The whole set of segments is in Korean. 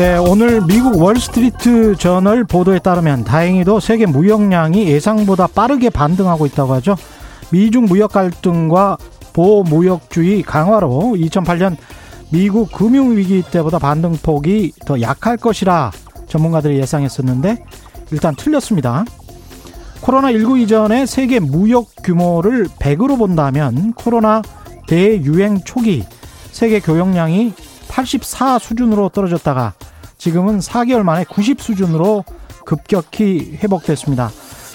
네, 오늘 미국 월스트리트 저널 보도에 따르면 다행히도 세계 무역량이 예상보다 빠르게 반등하고 있다고 하죠. 미중 무역 갈등과 보무역주의 강화로 2008년 미국 금융위기 때보다 반등폭이 더 약할 것이라 전문가들이 예상했었는데 일단 틀렸습니다. 코로나19 이전의 세계 무역 규모를 100으로 본다면 코로나 대유행 초기 세계 교역량이 84 수준으로 떨어졌다가 지금은 4개월 만에 90 수준으로 급격히 회복됐습니다.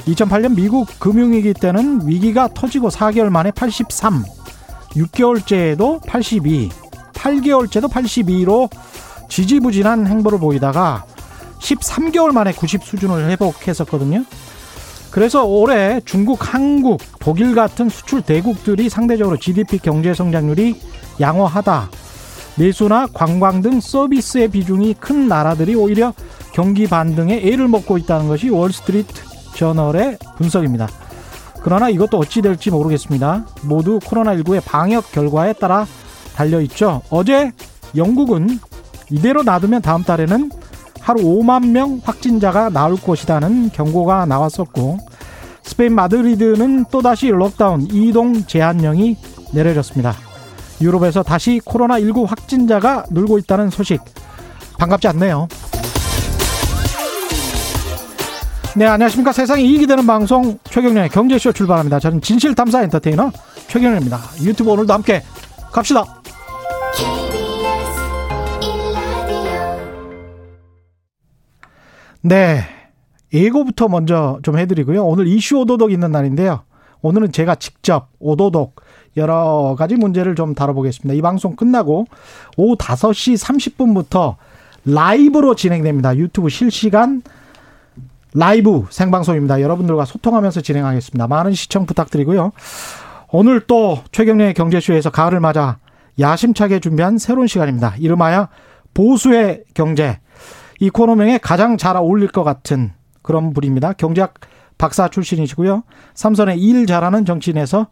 2008년 미국 금융위기 때는 위기가 터지고 4개월 만에 83, 6개월째에도 82, 8개월째도 82로 지지부진한 행보를 보이다가 13개월 만에 90 수준을 회복했었거든요. 그래서 올해 중국, 한국, 독일 같은 수출 대국들이 상대적으로 GDP 경제 성장률이 양호하다. 내수나 관광 등 서비스의 비중이 큰 나라들이 오히려 경기 반등에 애를 먹고 있다는 것이 월스트리트 저널의 분석입니다. 그러나 이것도 어찌 될지 모르겠습니다. 모두 코로나19의 방역 결과에 따라 달려있죠. 어제 영국은 이대로 놔두면 다음 달에는 하루 5만 명 확진자가 나올 것이라는 경고가 나왔었고 스페인 마드리드는 또다시 록다운 이동 제한령이 내려졌습니다. 유럽에서 다시 코로나19 확진자가 늘고 있다는 소식 반갑지 않네요. 네, 안녕하십니까. 세상에 이익이 되는 방송 최경련의 경제쇼 출발합니다. 저는 진실탐사 엔터테이너 최경련입니다. 유튜브 오늘도 함께 갑시다. 네. 예고부터 먼저 좀 해드리고요. 오늘 이슈 오도독 있는 날인데요. 오늘은 제가 직접 오도독 여러 가지 문제를 좀 다뤄보겠습니다. 이 방송 끝나고 오후 5시 30분부터 라이브로 진행됩니다. 유튜브 실시간 라이브 생방송입니다. 여러분들과 소통하면서 진행하겠습니다. 많은 시청 부탁드리고요. 오늘 또 최경련의 경제쇼에서 가을을 맞아 야심차게 준비한 새로운 시간입니다. 이름하여 보수의 경제. 이 코너명에 가장 잘 어울릴 것 같은 그런 분입니다. 경제학 박사 출신이시고요. 삼선의 일 잘하는 정치인에서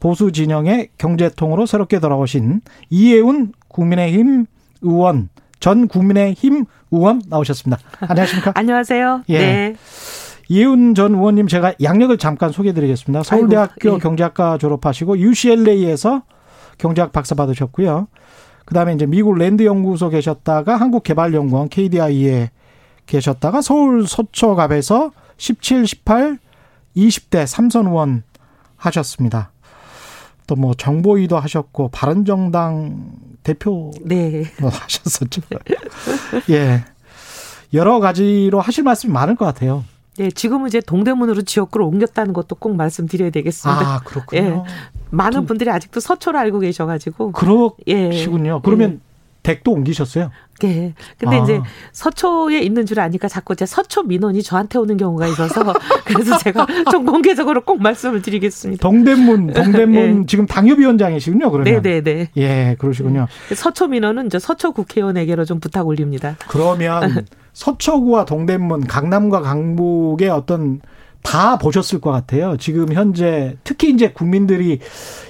보수 진영의 경제통으로 새롭게 돌아오신 이혜훈 국민의힘 의원 전 국민의힘 의원 나오셨습니다. 안녕하십니까? 안녕하세요. 예. 네. 이혜훈 전 의원님 제가 양력을 잠깐 소개해드리겠습니다. 서울대학교 아이고, 예. 경제학과 졸업하시고 UCLA에서 경제학 박사 받으셨고요. 그다음에 이제 미국 랜드 연구소 계셨다가 한국개발연구원 KDI에 계셨다가 서울 서초갑에서 17, 18, 20대 삼선 의원 하셨습니다. 또 뭐 정보위도 하셨고 바른정당 대표 네. 하셨었죠. 예. 여러 가지로 하실 말씀이 많을 것 같아요. 네, 지금은 이제 동대문으로 지역구를 옮겼다는 것도 꼭 말씀드려야 되겠습니다. 아, 그렇군요. 예, 많은 분들이 아직도 서초를 알고 계셔가지고. 그러시군요. 예. 그러면 예. 댁도 옮기셨어요? 네. 근데 아. 이제 서초에 있는 줄 아니까 자꾸 제 서초 민원이 저한테 오는 경우가 있어서 그래서 제가 좀 공개적으로 꼭 말씀을 드리겠습니다. 동대문, 동대문 네. 지금 당협위원장이시군요, 그러면. 네네네. 네, 네. 예, 그러시군요. 음. 서초 민원은 이제 서초 국회의원에게로 좀 부탁 올립니다. 그러면 서초구와 동대문, 강남과 강북의 어떤 다 보셨을 것 같아요. 지금 현재 특히 이제 국민들이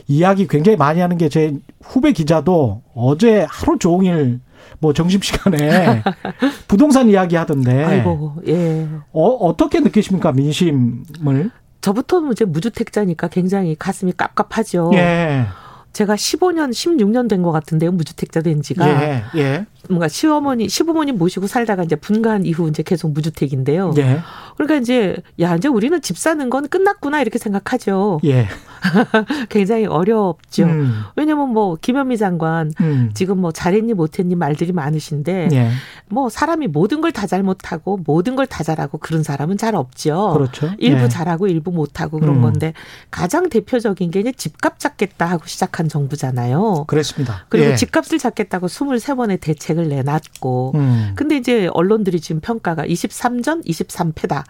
이야기 굉장히 많이 하는 게 제 후배 기자도 어제 하루 종일 뭐 점심시간에 부동산 이야기 하던데. 아이고, 예. 어, 어떻게 느끼십니까, 민심을? 저부터는 이제 무주택자니까 굉장히 가슴이 깝깝하죠. 예. 제가 15년, 16년 된 것 같은데요, 무주택자 된 지가. 예, 예. 뭔가 시어머니, 시부모님 모시고 살다가 이제 분간 이후 이제 계속 무주택인데요. 예. 그러니까 이제, 야, 이제 우리는 집 사는 건 끝났구나, 이렇게 생각하죠. 예. 굉장히 어렵죠. 음. 왜냐면 뭐, 김현미 장관, 음. 지금 뭐, 잘했니, 못했니 말들이 많으신데, 예. 뭐, 사람이 모든 걸 다 잘못하고, 모든 걸 다 잘하고, 그런 사람은 잘 없죠. 그렇죠. 일부 예. 잘하고, 일부 못하고, 그런 음. 건데, 가장 대표적인 게 이제 집값 잡겠다 하고 시작한 정부잖아요. 그렇습니다. 그리고 예. 집값을 잡겠다고 23번의 대책 을 내놨고, 음. 근데 이제 언론들이 지금 평가가 23전 23패다.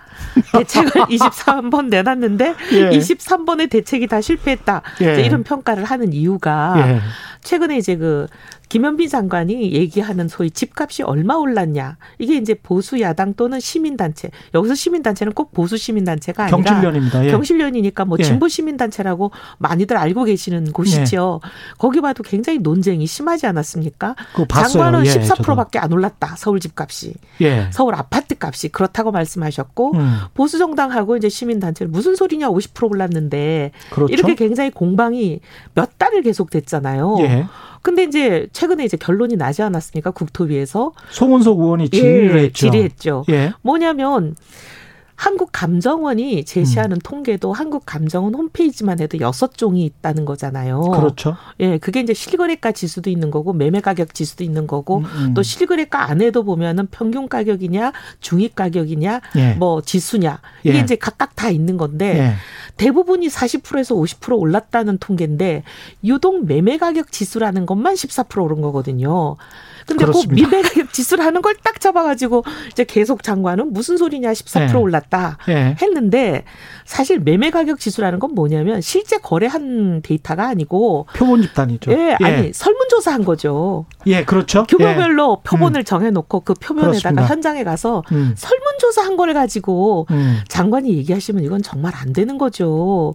대책을 23번 내놨는데, 예. 23번의 대책이 다 실패했다. 예. 이런 평가를 하는 이유가, 예. 최근에 이제 그 김현미 장관이 얘기하는 소위 집값이 얼마 올랐냐. 이게 이제 보수 야당 또는 시민단체. 여기서 시민단체는 꼭 보수 시민단체가 아니라 경실련입니다. 예. 경실련이니까 뭐 예. 진보 시민단체라고 많이들 알고 계시는 곳이지요. 예. 거기 봐도 굉장히 논쟁이 심하지 않았습니까? 장관은 예, 14%밖에 안 올랐다. 서울 집값이. 예. 서울 아파트 값이 그렇다고 말씀하셨고 음. 보수 정당하고 이제 시민단체는 무슨 소리냐 50% 올랐는데 그렇죠? 이렇게 굉장히 공방이 몇 달을 계속됐잖아요. 예. 근데 이제 최근에 이제 결론이 나지 않았습니까? 국토위에서 송은석 의원이 질의를 예, 했죠. 질의했죠. 예. 뭐냐면 한국감정원이 제시하는 음. 통계도 한국감정원 홈페이지만 해도 여섯 종이 있다는 거잖아요. 그렇죠. 예, 그게 이제 실거래가 지수도 있는 거고 매매 가격 지수도 있는 거고 음, 음. 또 실거래가 안에도 보면은 평균 가격이냐 중위 가격이냐 예. 뭐 지수냐 이게 예. 이제 각각 다 있는 건데 예. 대부분이 40%에서 50% 올랐다는 통계인데 유동 매매 가격 지수라는 것만 14% 오른 거거든요. 근데 꼭 미래 가격 지수를 하는 걸 딱 잡아가지고 이제 계속 장관은 무슨 소리냐 14% 네. 올랐다 네. 했는데 사실 매매 가격 지수라는 건 뭐냐면 실제 거래한 데이터가 아니고 표본 집단이죠. 예, 예. 아니 설문조사한 거죠. 예, 그렇죠. 규모별로 예. 표본을 음. 정해놓고 그 표면에다가 그렇습니다. 현장에 가서 음. 설문조사한 걸 가지고 음. 장관이 얘기하시면 이건 정말 안 되는 거죠.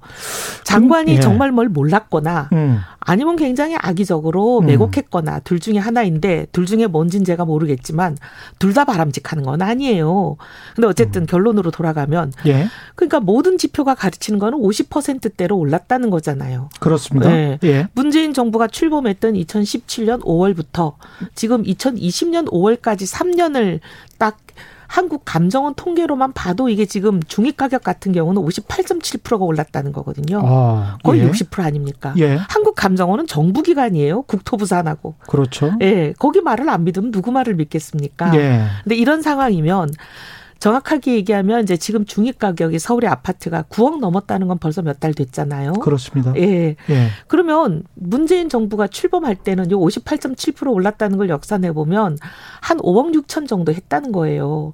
장관이 예. 정말 뭘 몰랐거나 음. 아니면 굉장히 악의적으로 음. 매곡했거나 둘 중에 하나인데 둘 중에 뭔진 제가 모르겠지만 둘 다 바람직한 건 아니에요. 근데 어쨌든 음. 결론으로 돌아가면 예. 그러니까 모든 지표가 가르치는 거는 50%대로 올랐다는 거잖아요. 그렇습니다. 네. 예. 문재인 정부가 출범했던 2017년 5월부터 지금 2020년 5월까지 3년을 딱 한국 감정원 통계로만 봐도 이게 지금 중위 가격 같은 경우는 58.7%가 올랐다는 거거든요. 아, 거의 예. 60% 아닙니까? 예. 한국 감정원은 정부 기관이에요. 국토부 산하고. 그렇죠. 예. 거기 말을 안 믿으면 누구 말을 믿겠습니까? 예. 근데 이런 상황이면 정확하게 얘기하면 이제 지금 중위 가격이 서울의 아파트가 9억 넘었다는 건 벌써 몇 달 됐잖아요. 그렇습니다. 예. 예. 그러면 문재인 정부가 출범할 때는 요 58.7% 올랐다는 걸 역산해 보면 한 5억 6천 정도 했다는 거예요.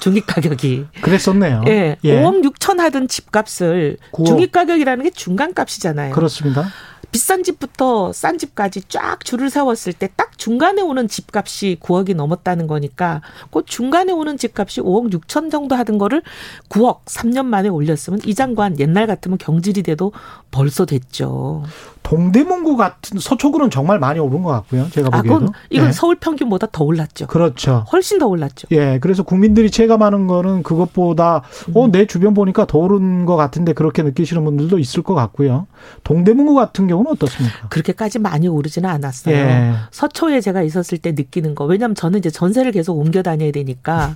중위 가격이. 그랬었네요. 예. 예. 5억 6천 하던 집값을 중위 가격이라는 게 중간 값이잖아요. 그렇습니다. 비싼 집부터 싼 집까지 쫙 줄을 세웠을 때 딱 중간에 오는 집값이 9억이 넘었다는 거니까 그 중간에 오는 집값이 5억 6천 정도 하던 거를 9억 3년 만에 올렸으면 이 장관 옛날 같으면 경질이 돼도 벌써 됐죠. 동대문구 같은 서초구는 정말 많이 오른 것 같고요. 제가 아, 보기에도. 아, 이건 네. 서울 평균보다 더 올랐죠. 그렇죠. 훨씬 더 올랐죠. 예, 그래서 국민들이 체감하는 거는 그것보다 음. 어, 내 주변 보니까 더 오른 것 같은데 그렇게 느끼시는 분들도 있을 것 같고요. 동대문구 같은 경우 는 어떻습니까? 그렇게까지 많이 오르지는 않았어요. 예. 서초에 제가 있었을 때 느끼는 거. 왜냐하면 저는 이제 전세를 계속 옮겨 다녀야 되니까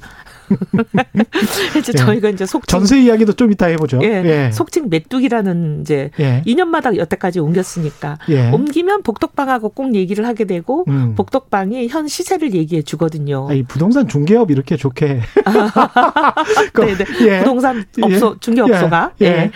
이제 예. 저희가 이제 속칭 전세 이야기도 좀 이따 해보죠. 예, 예. 속칭 메뚜기라는 이제 예. 2년마다 여태까지 옮겼으니까 예. 옮기면 복덕방하고 꼭 얘기를 하게 되고 음. 복덕방이 현 시세를 얘기해 주거든요. 아, 이 부동산 중개업 이렇게 좋게. 네네. 네. 예. 부동산 업소 중개업소가. 예.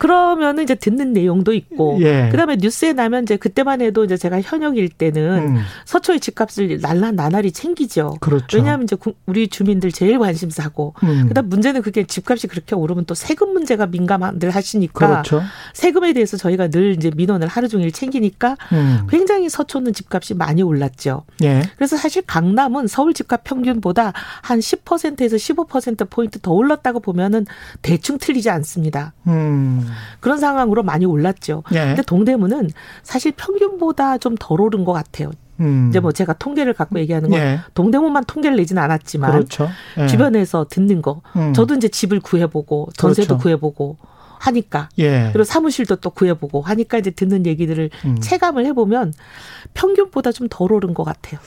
그러면은 이제 듣는 내용도 있고 예. 그다음에 뉴스에 나면 이제 그때만 해도 이제 제가 현역일 때는 음. 서초의 집값을 날라 나날이 챙기죠. 그렇죠. 왜냐하면 이제 우리 주민들 제일 관심사고 음. 그다음 문제는 그게 집값이 그렇게 오르면 또 세금 문제가 민감들 하시니까 그렇죠. 세금에 대해서 저희가 늘 이제 민원을 하루 종일 챙기니까 음. 굉장히 서초는 집값이 많이 올랐죠. 예. 그래서 사실 강남은 서울 집값 평균보다 한 10%에서 15% 포인트 더 올랐다고 보면은 대충 틀리지 않습니다. 음. 그런 상황으로 많이 올랐죠. 예. 근데 동대문은 사실 평균보다 좀 덜 오른 것 같아요. 음. 이제 뭐 제가 통계를 갖고 얘기하는 건 예. 동대문만 통계를 내지는 않았지만 그렇죠. 예. 주변에서 듣는 거. 음. 저도 이제 집을 구해보고 전세도 그렇죠. 구해보고 하니까 예. 그리고 사무실도 또 구해보고 하니까 이제 듣는 얘기들을 음. 체감을 해보면 평균보다 좀 덜 오른 것 같아요.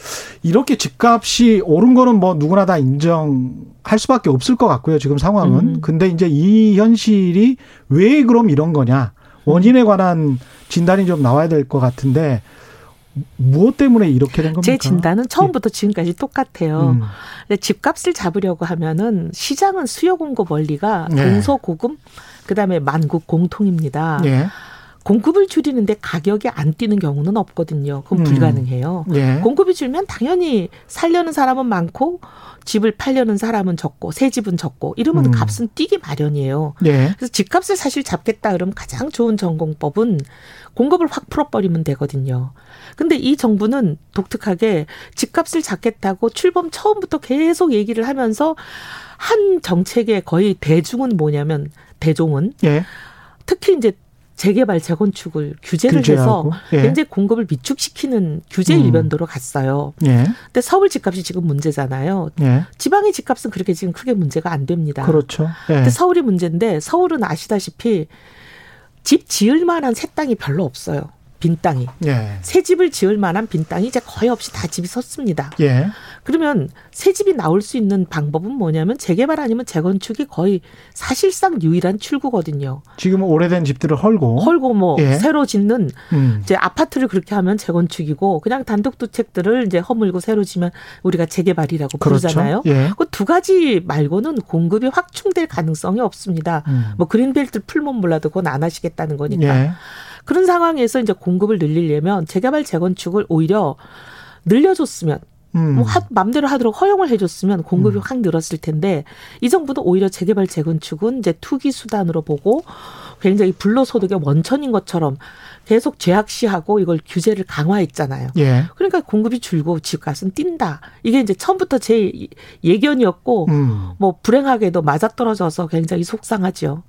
이렇게 집값이 오른 거는 뭐 누구나 다 인정할 수밖에 없을 것 같고요. 지금 상황은. 음. 근데 이제 이 현실이 왜 그럼 이런 거냐 원인에 관한 진단이 좀 나와야 될 것 같은데 무엇 때문에 이렇게 된 겁니까? 제 진단은 처음부터 예. 지금까지 똑같아요. 음. 집값을 잡으려고 하면은 시장은 수요 공급 원리가 네. 동서 고금 그다음에 만국 공통입니다. 예. 공급을 줄이는데 가격이 안 뛰는 경우는 없거든요. 그건 음. 불가능해요. 예. 공급이 줄면 당연히 살려는 사람은 많고 집을 팔려는 사람은 적고 새 집은 적고 이러면 음. 값은 뛰기 마련이에요. 예. 그래서 집값을 사실 잡겠다 그러면 가장 좋은 전공법은 공급을 확 풀어버리면 되거든요. 근데 이 정부는 독특하게 집값을 잡겠다고 출범 처음부터 계속 얘기를 하면서 한 정책의 거의 대중은 뭐냐면 대종은 예. 특히 이제 재개발 재건축을 규제를 규제하고. 해서 예. 굉장히 공급을 위축시키는 규제 음. 일변도로 갔어요. 예. 근데 서울 집값이 지금 문제잖아요. 예. 지방의 집값은 그렇게 지금 크게 문제가 안 됩니다. 그렇죠. 예. 근데 서울이 문제인데 서울은 아시다시피 집 지을 만한 새 땅이 별로 없어요. 빈 땅이. 예. 새 집을 지을 만한 빈 땅이 이제 거의 없이 다 집이 섰습니다. 예. 그러면 새 집이 나올 수 있는 방법은 뭐냐면 재개발 아니면 재건축이 거의 사실상 유일한 출구거든요. 지금 오래된 집들을 헐고 헐고 뭐 예. 새로 짓는 음. 이제 아파트를 그렇게 하면 재건축이고 그냥 단독 주택들을 이제 허물고 새로 지면 우리가 재개발이라고 그렇죠. 부르잖아요. 예. 그두 가지 말고는 공급이 확충될 가능성이 없습니다. 음. 뭐 그린벨트 풀면 몰라도 그건 안 하시겠다는 거니까. 예. 그런 상황에서 이제 공급을 늘리려면 재개발 재건축을 오히려 늘려줬으면 음. 뭐 하, 맘대로 하도록 허용을 해줬으면 공급이 음. 확 늘었을 텐데 이 정부도 오히려 재개발 재건축은 이제 투기 수단으로 보고 굉장히 불로소득의 원천인 것처럼 계속 죄악시하고 이걸 규제를 강화했잖아요. 예. 그러니까 공급이 줄고 집값은 뛴다. 이게 이제 처음부터 제 예견이었고 음. 뭐 불행하게도 맞아떨어져서 굉장히 속상하죠.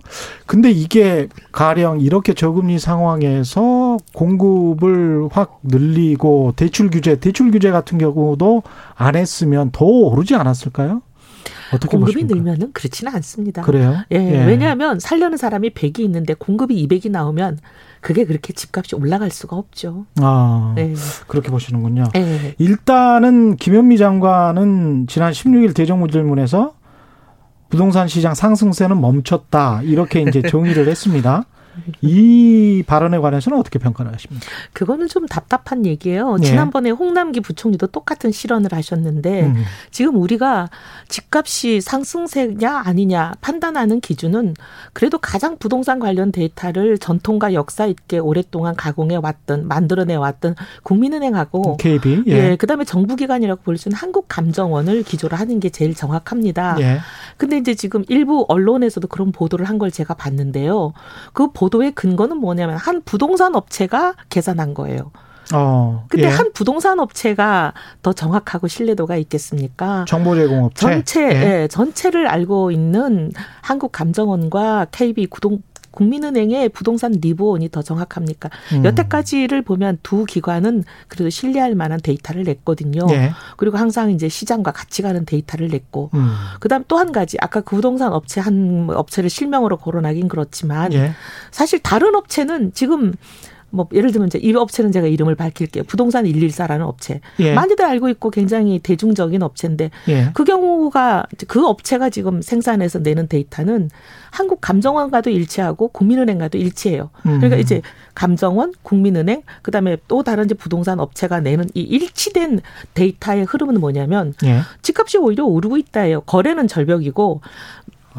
근데 이게 가령 이렇게 저금리 상황에서 공급을 확 늘리고 대출 규제, 대출 규제 같은 경우도 안 했으면 더 오르지 않았을까요? 어떻게 공급이 보십니까? 늘면은 그렇지는 않습니다. 그래요? 예, 예. 왜냐하면 살려는 사람이 100이 있는데 공급이 200이 나오면 그게 그렇게 집값이 올라갈 수가 없죠. 아, 네. 그렇게 보시는군요. 네. 일단은 김현미 장관은 지난 16일 대정부질문에서 부동산 시장 상승세는 멈췄다 이렇게 이제 정의를 했습니다. 이 발언에 관해서는 어떻게 평가를 하십니까? 그거는 좀 답답한 얘기예요. 예. 지난번에 홍남기 부총리도 똑같은 실언을 하셨는데 음. 지금 우리가 집값이 상승세냐 아니냐 판단하는 기준은 그래도 가장 부동산 관련 데이터를 전통과 역사 있게 오랫동안 가공해 왔던 만들어내 왔던 국민은행하고 KB 예, 예 그다음에 정부기관이라고 볼수 있는 한국감정원을 기조로 하는 게 제일 정확합니다. 예. 근데 이제 지금 일부 언론에서도 그런 보도를 한 걸 제가 봤는데요. 그 보 도의 근거는 뭐냐면 한 부동산 업체가 계산한 거예요. 어, 근데 예. 한 부동산 업체가 더 정확하고 신뢰도가 있겠습니까? 정보 제공 업체 전체 예. 예, 전체를 알고 있는 한국 감정원과 KB 구동 국민은행의 부동산 리보원이 더 정확합니까? 음. 여태까지를 보면 두 기관은 그래도 신뢰할 만한 데이터를 냈거든요. 예. 그리고 항상 이제 시장과 같이 가는 데이터를 냈고, 음. 그다음 또 한 가지 아까 그 부동산 업체 한 업체를 실명으로 거론하긴 그렇지만 예. 사실 다른 업체는 지금 뭐 예를 들면 이제 이 업체는 제가 이름을 밝힐게요. 부동산 114라는 업체. 예. 많이들 알고 있고 굉장히 대중적인 업체인데 예. 그 경우가 그 업체가 지금 생산해서 내는 데이터는 한국 감정원과도 일치하고 국민은행과도 일치해요. 음. 그러니까 이제 감정원, 국민은행, 그다음에 또 다른 이제 부동산 업체가 내는 이 일치된 데이터의 흐름은 뭐냐면 예. 집값이 오히려 오르고 있다예요. 거래는 절벽이고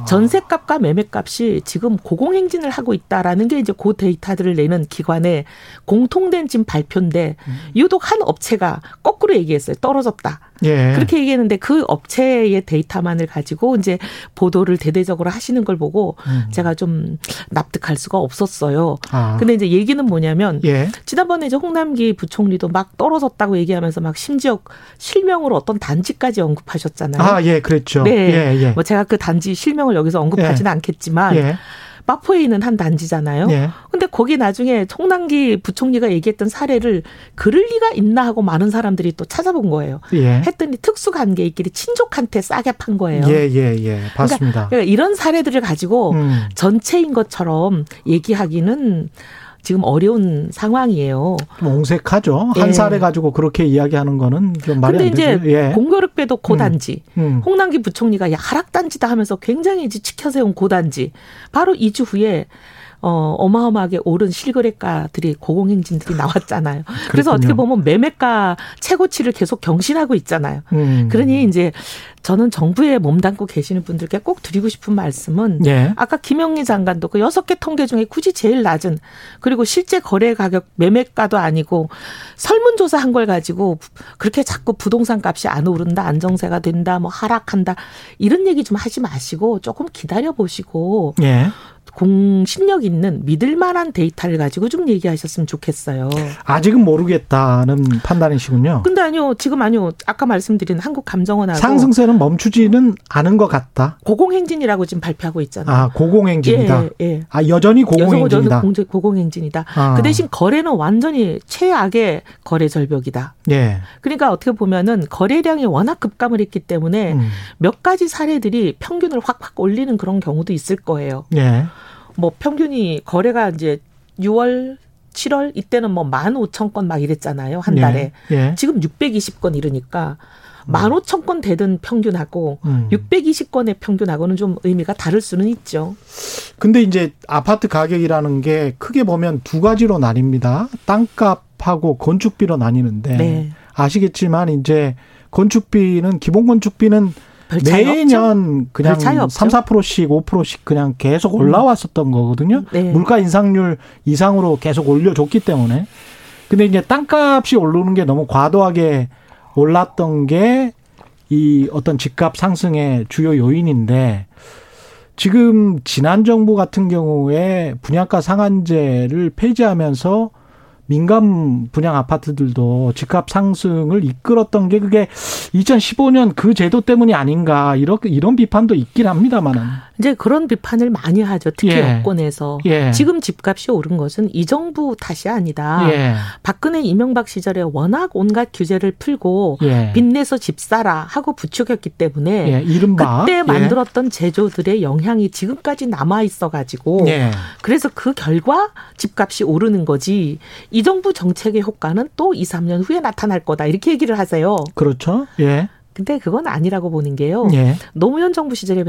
전세값과 매매값이 지금 고공행진을 하고 있다라는 게 이제 그 데이터들을 내는 기관의 공통된 지금 발표인데 음. 유독 한 업체가 거꾸로 얘기했어요. 떨어졌다. 예. 그렇게 얘기했는데 그 업체의 데이터만을 가지고 이제 보도를 대대적으로 하시는 걸 보고 음. 제가 좀 납득할 수가 없었어요. 아. 근데 이제 얘기는 뭐냐면 예. 지난번에 이제 홍남기 부총리도 막 떨어졌다고 얘기하면서 막 심지어 실명으로 어떤 단지까지 언급하셨잖아요. 아, 예, 그랬죠. 네. 예, 예. 뭐 제가 그 단지 실명 을 여기서 언급하지는 예. 않겠지만 예. 마포에 있는 한 단지잖아요. 예. 근데 거기 나중에 총남기 부총리가 얘기했던 사례를 그럴 리가 있나 하고 많은 사람들이 또 찾아본 거예요. 예. 했더니 특수 관계끼리 친족한테 싸게 판 거예요. 예, 예, 예. 봤습니다. 그러니까, 그러니까 이런 사례들을 가지고 음. 전체인 것처럼 얘기하기는 지금 어려운 상황이에요. 옹색하죠. 한 예. 사례 가지고 그렇게 이야기하는 거는 좀 말이 안 되죠. 근데 이제 예. 공교롭게도 고단지, 음. 음. 홍남기 부총리가 야 하락단지다 하면서 굉장히 지켜 세운 고단지 바로 2주 후에 어, 어마어마하게 오른 실거래가들이 고공행진들이 나왔잖아요. 그래서 어떻게 보면 매매가 최고치를 계속 경신하고 있잖아요. 음. 그러니 이제 저는 정부에 몸담고 계시는 분들께 꼭 드리고 싶은 말씀은 예. 아까 김영리 장관도 그 여섯 개 통계 중에 굳이 제일 낮은 그리고 실제 거래 가격 매매가도 아니고 설문조사 한 걸 가지고 그렇게 자꾸 부동산 값이 안 오른다 안정세가 된다 뭐 하락한다 이런 얘기 좀 하지 마시고 조금 기다려 보시고 예. 공신력 있는 믿을 만한 데이터를 가지고 좀 얘기하셨으면 좋겠어요. 아직은 모르겠다는 판단이시군요. 근데 아니요. 지금 아니요. 아까 말씀드린 한국 감정원하고 상승세는 멈추지는 않은 것 같다. 고공행진이라고 지금 발표하고 있잖아요. 아, 고공행진이다. 예, 예. 아, 여전히 고공행진이다. 여전히 고공행진이다. 아. 그 대신 거래는 완전히 최악의 거래 절벽이다. 예. 그러니까 어떻게 보면은 거래량이 워낙 급감을 했기 때문에 음. 몇 가지 사례들이 평균을 확확 올리는 그런 경우도 있을 거예요. 예. 뭐 평균이 거래가 이제 6월 7월 이때는 뭐 15,000건 막 이랬잖아요. 한 달에. 예. 예. 지금 620건 이러니까 15,000건 되던 평균하고 음. 620건의 평균하고는 좀 의미가 다를 수는 있죠. 근데 이제 아파트 가격이라는 게 크게 보면 두 가지로 나뉩니다. 땅값하고 건축비로 나뉘는데 네. 아시겠지만 이제 건축비는 기본 건축비는 매년 그냥 3, 4%씩 5%씩 그냥 계속 올라왔었던 거거든요. 네. 물가 인상률 이상으로 계속 올려줬기 때문에. 근데 이제 땅값이 오르는 게 너무 과도하게 올랐던 게 이 어떤 집값 상승의 주요 요인인데 지금 지난 정부 같은 경우에 분양가 상한제를 폐지하면서 민간 분양 아파트들도 집값 상승을 이끌었던 게 그게 2015년 그 제도 때문이 아닌가 이렇게 이런 비판도 있긴 합니다만은 이제 그런 비판을 많이 하죠. 특히 예. 여권에서 예. 지금 집값이 오른 것은 이 정부 탓이 아니다. 예. 박근혜 이명박 시절에 워낙 온갖 규제를 풀고 예. 빚내서 집 사라 하고 부추겼기 때문에 예. 이른바 그때 예. 만들었던 제조들의 영향이 지금까지 남아 있어 가지고 그래서 그 결과 집값이 오르는 거지. 이 정부 정책의 효과는 또 2, 3년 후에 나타날 거다. 이렇게 얘기를 하세요. 그렇죠. 예. 근데 그건 아니라고 보는 게요. 예. 노무현 정부 시절에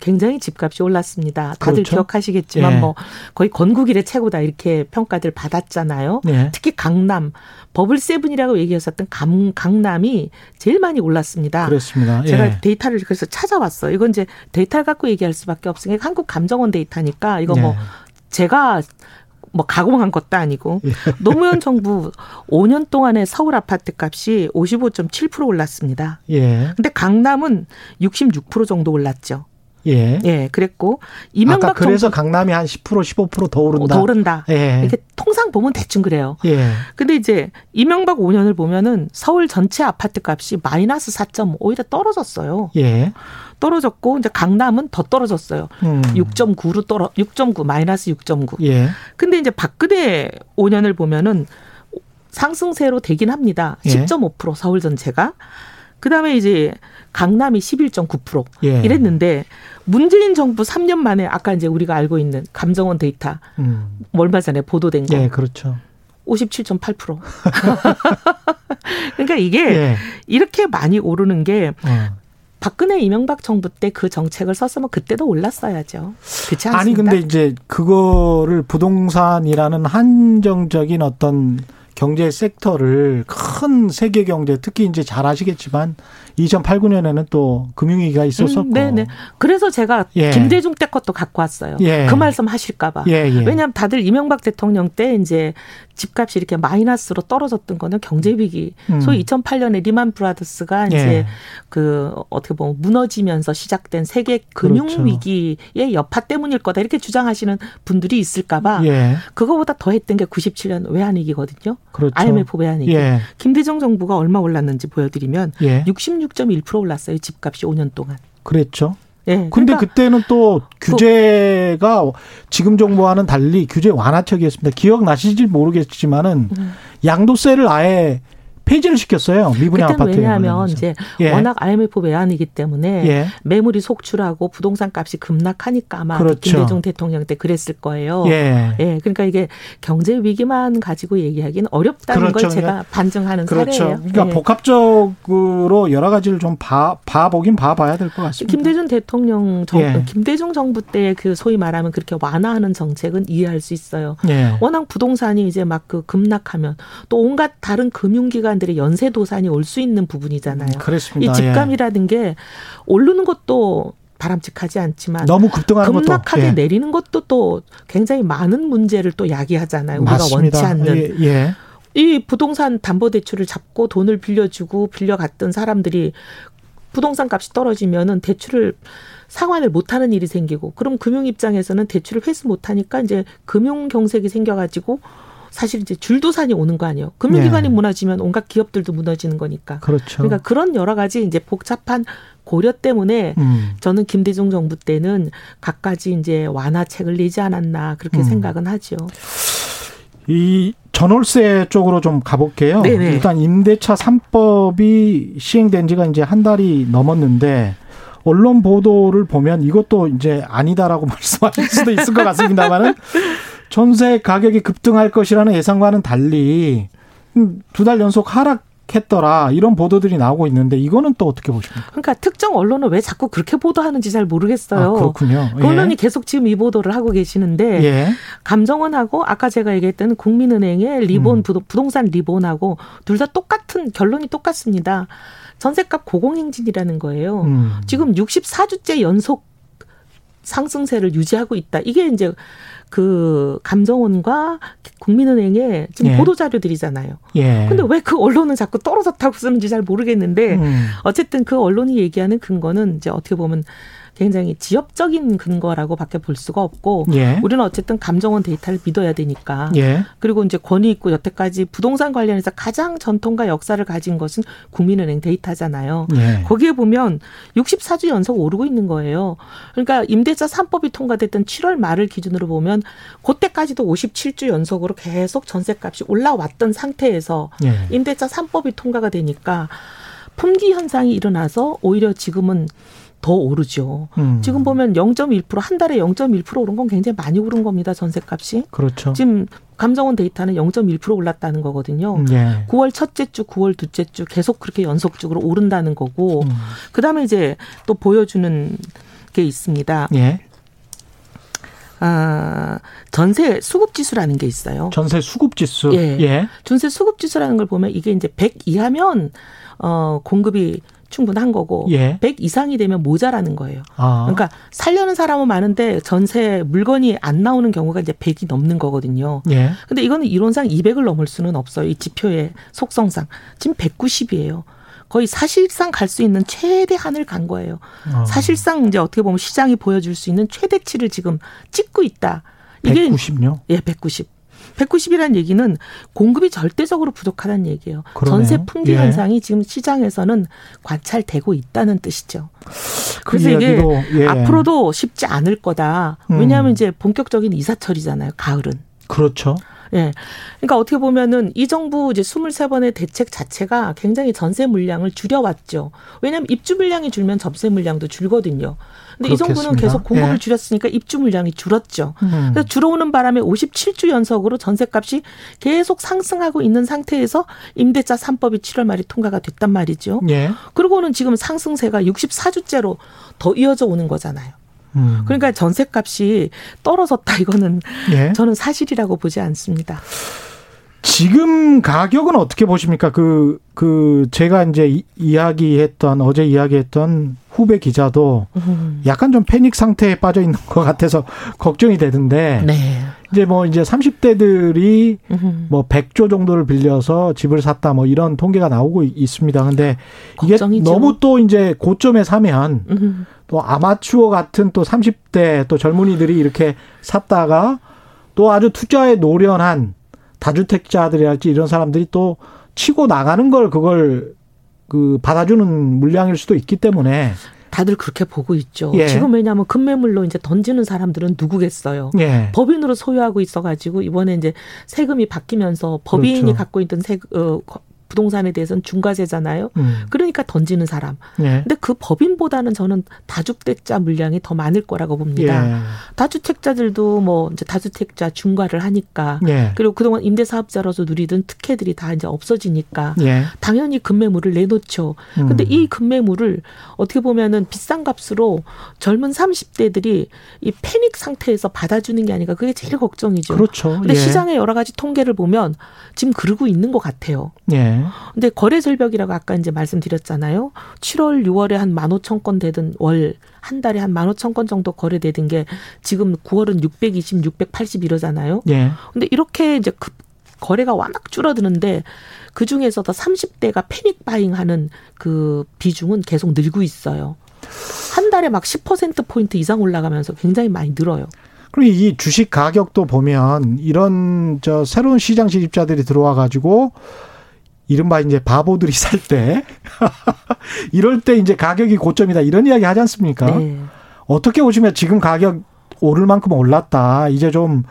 굉장히 집값이 올랐습니다. 다들 그렇죠? 기억하시겠지만 예. 뭐 거의 건국 이래 최고다 이렇게 평가들 받았잖아요. 예. 특히 강남 버블 세븐이라고 얘기했었던 강, 강남이 제일 많이 올랐습니다. 그렇습니다. 제가 예. 데이터를 그래서 찾아봤어요. 이건 이제 데이터를 갖고 얘기할 수밖에 없으니까 한국 감정원 데이터니까 이거 뭐 예. 제가 뭐 가공한 것도 아니고 예. 노무현 정부 5년 동안의 서울 아파트 값이 55.7% 올랐습니다. 예. 근데 강남은 66% 정도 올랐죠. 예. 예, 그랬고 이명박 아까 그래서 정부, 강남이 한 10% 15%더 오른다. 더 오른다. 예. 이렇게 통상 보면 대충 그래요. 예. 근데 이제 이명박 5년을 보면은 서울 전체 아파트 값이 마이너스 4.5 오히려 떨어졌어요. 예. 떨어졌고 이제 강남은 더 떨어졌어요. 음. 6.9로 떨어 6.9 마이너스 6.9. 예. 근데 이제 박근혜 5년을 보면은 상승세로 되긴 합니다. 10.5% 예. 서울 전체가. 그다음에 이제 강남이 11.9% 예. 이랬는데 문재인 정부 3년 만에 아까 이제 우리가 알고 있는 감정원 데이터 음. 얼마 전에 보도된 거. 예, 그렇죠. 57.8%. 그러니까 이게 예. 이렇게 많이 오르는 게 예. 박근혜 이명박 정부 때 그 정책을 썼으면 그때도 올랐어야죠. 그렇지 않습니까? 아니 근데 이제 그거를 부동산이라는 한정적인 어떤 경제 섹터를 큰 세계 경제 특히 이제 잘 아시겠지만 2089년에는 또 금융위기가 음, 있었었고. 음, 네네. 그래서 제가 예. 김대중 때 것도 갖고 왔어요. 예. 그 말씀 하실까봐. 예, 예, 왜냐하면 다들 이명박 대통령 때 이제 집값이 이렇게 마이너스로 떨어졌던 거는 경제 위기. 음. 소위 2008년에 리만 브라더스가 예. 이제 그 어떻게 보면 무너지면서 시작된 세계 금융 그렇죠. 위기의 여파 때문일 거다 이렇게 주장하시는 분들이 있을까봐. 예. 그거보다 더했던 게 97년 외환 위기거든요. 그렇죠. IMF 외환 위기. 김대중 정부가 얼마 올랐는지 보여드리면 66. 16.1% 올랐어요. 집값이 5년 동안. 그랬죠. 예. 네, 근데 그러니까 그때는 또 그 규제가 그, 지금 정부와는 달리 규제 완화책이었습니다. 기억나실지 모르겠지만은 음. 양도세를 아예 폐지를 시켰어요. 미분양 아파트. 왜냐하면 이제 예. 워낙 IMF 외환이기 때문에 예. 매물이 속출하고 부동산 값이 급락하니까 아마 그렇죠. 김대중 대통령 때 그랬을 거예요. 예. 예. 그러니까 이게 경제 위기만 가지고 얘기하기는 어렵다는 그렇죠. 걸 제가 그러니까 반증하는 그렇죠. 사례예요. 그러니까 예. 복합적으로 여러 가지를 좀 봐, 봐보긴 봐봐야 될 것 같습니다. 김대중 대통령 정, 예. 김대중 정부 때 그 소위 말하면 그렇게 완화하는 정책은 이해할 수 있어요. 예. 워낙 부동산이 이제 막 그 급락하면 또 온갖 다른 금융기관 부동산들의 연쇄 도산이 올 수 있는 부분이잖아요. 음, 그렇습니다. 이 집감이라는 예. 게 오르는 것도 바람직하지 않지만 너무 급등하는 급락하게 것도, 예. 내리는 것도 또 굉장히 많은 문제를 또 야기하잖아요. 우리가 맞습니다. 원치 않는 예. 예. 이 부동산 담보 대출을 잡고 돈을 빌려주고 빌려갔던 사람들이 부동산 값이 떨어지면은 대출을 상환을 못하는 일이 생기고 그럼 금융 입장에서는 대출을 회수 못하니까 이제 금융 경색이 생겨가지고 사실 이제 줄도산이 오는 거 아니에요. 금융기관이 네. 무너지면 온갖 기업들도 무너지는 거니까. 그렇죠. 그러니까 그런 여러 가지 이제 복잡한 고려 때문에 음. 저는 김대중 정부 때는 갖가지 이제 완화책을 내지 않았나 그렇게 음. 생각은 하죠. 이 전월세 쪽으로 좀 가볼게요. 네네. 일단 임대차 3법이 시행된 지가 이제 한 달이 넘었는데 언론 보도를 보면 이것도 이제 아니다라고 말씀하실 수도 있을 것 같습니다만은 전세 가격이 급등할 것이라는 예상과는 달리 두 달 연속 하락 했더라 이런 보도들이 나오고 있는데 이거는 또 어떻게 보십니까? 그러니까 특정 언론은 왜 자꾸 그렇게 보도하는지 잘 모르겠어요. 아, 그렇군요. 그 언론이 예. 계속 지금 이 보도를 하고 계시는데 예. 감정원하고 아까 제가 얘기했던 국민은행의 리본 음. 부동산 리본하고 둘 다 똑같은 결론이 똑같습니다. 전세값 고공행진이라는 거예요. 음. 지금 64주째 연속 상승세를 유지하고 있다. 이게 이제 그 감정원과 국민은행의 지금 예. 보도 자료들이잖아요. 예. 근데 왜 그 언론은 자꾸 떨어졌다고 쓰는지 잘 모르겠는데 음. 어쨌든 그 언론이 얘기하는 근거는 이제 어떻게 보면 굉장히 지엽적인 근거라고밖에 볼 수가 없고 예. 우리는 어쨌든 감정원 데이터를 믿어야 되니까 예. 그리고 이제 권위 있고 여태까지 부동산 관련해서 가장 전통과 역사를 가진 것은 국민은행 데이터잖아요. 예. 거기에 보면 64주 연속 오르고 있는 거예요. 그러니까 임대차 3법이 통과됐던 7월 말을 기준으로 보면 그때까지도 57주 연속으로 계속 전세값이 올라왔던 상태에서 예. 임대차 3법이 통과가 되니까 품귀 현상이 일어나서 오히려 지금은 더 오르죠. 음. 지금 보면 0.1%한 달에 0.1% 오른 건 굉장히 많이 오른 겁니다. 전세값이. 그렇죠. 지금 감정원 데이터는 0.1% 올랐다는 거거든요. 예. 9월 첫째 주, 9월 둘째 주 계속 그렇게 연속적으로 오른다는 거고 음. 그다음에 이제 또 보여주는 게 있습니다. 예. 아, 전세 수급 지수라는 게 있어요. 전세 수급 지수. 예. 예. 전세 수급 지수라는 걸 보면 이게 이제 100 이하면 어 공급이 충분한 거고 예. 100 이상이 되면 모자라는 거예요. 아. 그러니까 살려는 사람은 많은데 전세 물건이 안 나오는 경우가 이제 100이 넘는 거거든요. 예. 근데 이거는 이론상 200을 넘을 수는 없어요. 이 지표의 속성상. 지금 190이에요. 거의 사실상 갈 수 있는 최대한을 간 거예요. 아. 사실상 이제 어떻게 보면 시장이 보여줄 수 있는 최대치를 지금 찍고 있다. 이게 190요? 예, 190. 190이라는 얘기는 공급이 절대적으로 부족하다는 얘기예요. 그러네요. 전세 품귀 예. 현상이 지금 시장에서는 관찰되고 있다는 뜻이죠. 그 그래서 이게 예. 앞으로도 쉽지 않을 거다. 왜냐하면 음. 이제 본격적인 이사철이잖아요. 가을은. 그렇죠. 예. 그러니까 어떻게 보면은 이 정부 이제 23번의 대책 자체가 굉장히 전세 물량을 줄여왔죠. 왜냐하면 입주 물량이 줄면 접세 물량도 줄거든요. 근데 이 정부는 계속 공급을 예. 줄였으니까 입주 물량이 줄었죠. 음. 그래서 줄어오는 바람에 57주 연속으로 전세값이 계속 상승하고 있는 상태에서 임대차 3법이 7월 말에 통과가 됐단 말이죠. 예. 그리고는 지금 상승세가 64주째로 더 이어져 오는 거잖아요. 음. 그러니까 전세값이 떨어졌다 이거는 예. 저는 사실이라고 보지 않습니다. 지금 가격은 어떻게 보십니까? 그, 그, 제가 이제 이야기했던, 어제 이야기했던 후배 기자도 음. 약간 좀 패닉 상태에 빠져 있는 것 같아서 걱정이 되던데. 네. 이제 뭐 이제 30대들이 음. 뭐 100조 정도를 빌려서 집을 샀다 뭐 이런 통계가 나오고 있습니다. 근데 이게 걱정이죠. 너무 또 이제 고점에 사면 음. 또 아마추어 같은 또 30대 또 젊은이들이 이렇게 샀다가 또 아주 투자에 노련한 다주택자들이랄지 이런 사람들이 또 치고 나가는 걸 그걸 그 받아주는 물량일 수도 있기 때문에 다들 그렇게 보고 있죠. 예. 지금 왜냐하면 급매물로 이제 던지는 사람들은 누구겠어요. 예. 법인으로 소유하고 있어가지고 이번에 이제 세금이 바뀌면서 법인이 그렇죠. 갖고 있던 세, 어, 부동산에 대해서는 중과세잖아요. 음. 그러니까 던지는 사람. 예. 근데 그 법인보다는 저는 다주택자 물량이 더 많을 거라고 봅니다. 예. 다주택자들도 뭐 이제 다주택자 중과를 하니까 예. 그리고 그동안 임대 사업자로서 누리던 특혜들이 다 이제 없어지니까 예. 당연히 급매물을 내놓죠. 음. 근데 이 급매물을 어떻게 보면은 비싼 값으로 젊은 30대들이 이 패닉 상태에서 받아주는 게 아닌가 그게 제일 걱정이죠. 그렇죠. 근데 예. 시장의 여러 가지 통계를 보면 지금 그러고 있는 것 같아요. 예. 예. 근데 거래 절벽이라고 아까 이제 말씀드렸잖아요. 7월, 6월에 한 15,000건 되던 월 한 달에 한 15,000건 정도 거래되던 게 지금 9월은 620, 680 이러잖아요. 예. 근데 이렇게 이제 급 거래가 워낙 줄어드는데 그 중에서도 30대가 패닉 바잉하는 그 비중은 계속 늘고 있어요. 한 달에 막 10%포인트 이상 올라가면서 굉장히 많이 늘어요. 그리고 이 주식 가격도 보면 이런 저 새로운 시장 진입자들이 들어와 가지고 이른바 이제 바보들이 살 때 이럴 때 이제 가격이 고점이다 이런 이야기 하지 않습니까? 네. 어떻게 보시면 지금 가격 오를 만큼 올랐다. 이제 좀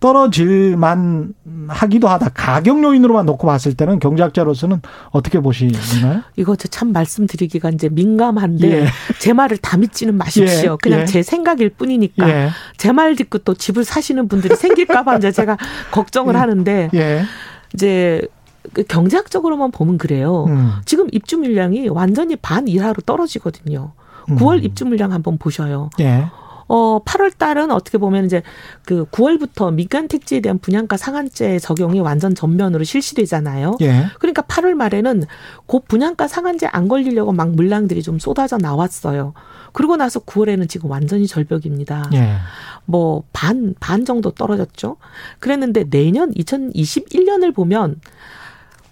떨어질만 하기도 하다. 가격 요인으로만 놓고 봤을 때는 경제학자로서는 어떻게 보시나요? 이거 참 말씀드리기가 이제 민감한데 예. 제 말을 다 믿지는 마십시오. 예. 그냥 예. 제 생각일 뿐이니까 예. 제말 듣고 또 집을 사시는 분들이 생길까봐 이제 제가 걱정을 예. 하는데 예. 이제 그 경제학적으로만 보면 그래요. 음. 지금 입주 물량이 완전히 반 이하로 떨어지거든요. 9월 음. 입주 물량 한번 보셔요. 예. 어 8월 달은 어떻게 보면 이제 그 9월부터 민간 택지에 대한 분양가 상한제 적용이 완전 전면으로 실시되잖아요. 예. 그러니까 8월 말에는 곧 분양가 상한제 안 걸리려고 막 물량들이 좀 쏟아져 나왔어요. 그러고 나서 9월에는 지금 완전히 절벽입니다. 예. 뭐 반 반 정도 떨어졌죠. 그랬는데 내년 2021년을 보면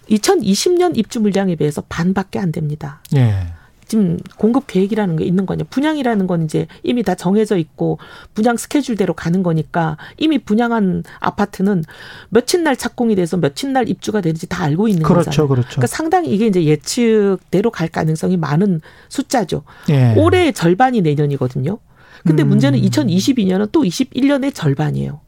2020년 입주 물량에 비해서 반밖에 안 됩니다. 예. 지금 공급 계획이라는 게 있는 거냐. 분양이라는 건 이제 이미 다 정해져 있고 분양 스케줄대로 가는 거니까 이미 분양한 아파트는 며칠 날 착공이 돼서 며칠 날 입주가 되는지 다 알고 있는 그렇죠, 거잖아요. 그렇죠. 그러니까 상당히 이게 이제 예측대로 갈 가능성이 많은 숫자죠. 예. 올해의 절반이 내년이거든요. 근데 음. 문제는 2022년은 또 21년의 절반이에요.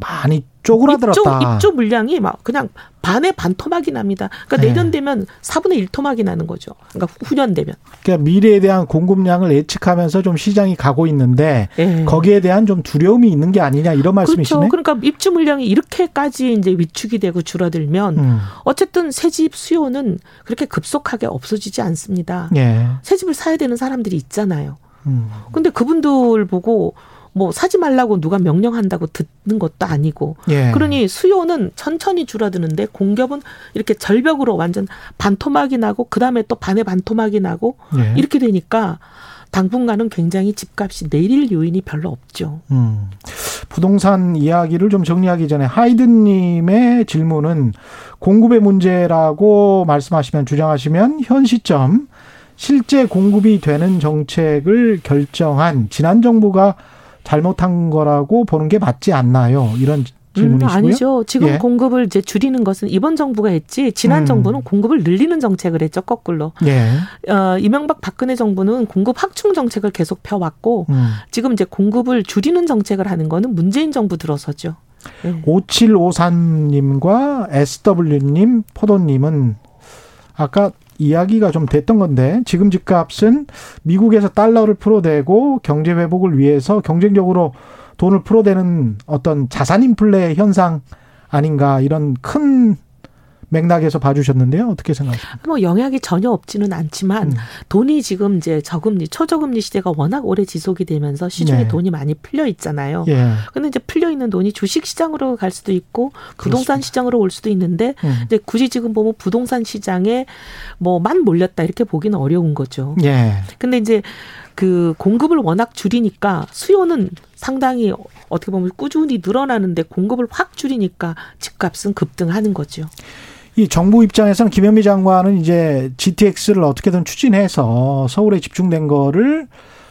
많이 쪼그라들었다. 입주, 입주 물량이 막 그냥 반의 반 토막이 납니다. 그러니까 네. 내년 되면 4분의 1 토막이 나는 거죠. 그러니까 후년 되면. 그러니까 미래에 대한 공급량을 예측하면서 좀 시장이 가고 있는데 네. 거기에 대한 좀 두려움이 있는 게 아니냐 이런 말씀이시네. 그렇죠. 그러니까 입주 물량이 이렇게까지 이제 위축이 되고 줄어들면 음. 어쨌든 새집 수요는 그렇게 급속하게 없어지지 않습니다. 네. 새 집을 사야 되는 사람들이 있잖아요. 음. 근데 그분들 보고 뭐 사지 말라고 누가 명령한다고 듣는 것도 아니고 예. 그러니 수요는 천천히 줄어드는데 공급은 이렇게 절벽으로 완전 반토막이 나고 그다음에 또 반의 반토막이 나고 예. 이렇게 되니까 당분간은 굉장히 집값이 내릴 요인이 별로 없죠. 음. 부동산 이야기를 좀 정리하기 전에 하이든님의 질문은 공급의 문제라고 말씀하시면 주장하시면 현 시점 실제 공급이 되는 정책을 결정한 지난 정부가 잘못한 거라고 보는 게 맞지 않나요? 이런 질문이시고요. 음, 아니죠. 지금 예. 공급을 이제 줄이는 것은 이번 정부가 했지 지난 음. 정부는 공급을 늘리는 정책을 했죠 거꾸로. 예. 어, 이명박 박근혜 정부는 공급 확충 정책을 계속 펴왔고 음. 지금 이제 공급을 줄이는 정책을 하는 거는 문재인 정부 들어서죠. 예. 5753님과 SW님, 포도님은 아까 이야기가 좀 됐던 건데 지금 집값은 미국에서 달러를 풀어대고 경제 회복을 위해서 경쟁적으로 돈을 풀어대는 어떤 자산 인플레 현상 아닌가 이런 큰 맥락에서 봐주셨는데요. 어떻게 생각하십니까? 뭐 영향이 전혀 없지는 않지만 음. 돈이 지금 이제 저금리, 초저금리 시대가 워낙 오래 지속이 되면서 시중에 네. 돈이 많이 풀려 있잖아요. 예. 근데 이제 풀려 있는 돈이 주식 시장으로 갈 수도 있고 부동산 그렇습니다. 시장으로 올 수도 있는데 음. 이제 굳이 지금 보면 부동산 시장에 뭐만 몰렸다 이렇게 보기는 어려운 거죠. 예. 근데 이제 그 공급을 워낙 줄이니까 수요는 상당히 어떻게 보면 꾸준히 늘어나는데 공급을 확 줄이니까 집값은 급등하는 거죠. 이 정부 입장에서는 김현미 장관은 이제 GTX를 어떻게든 추진해서 서울에 집중된 거를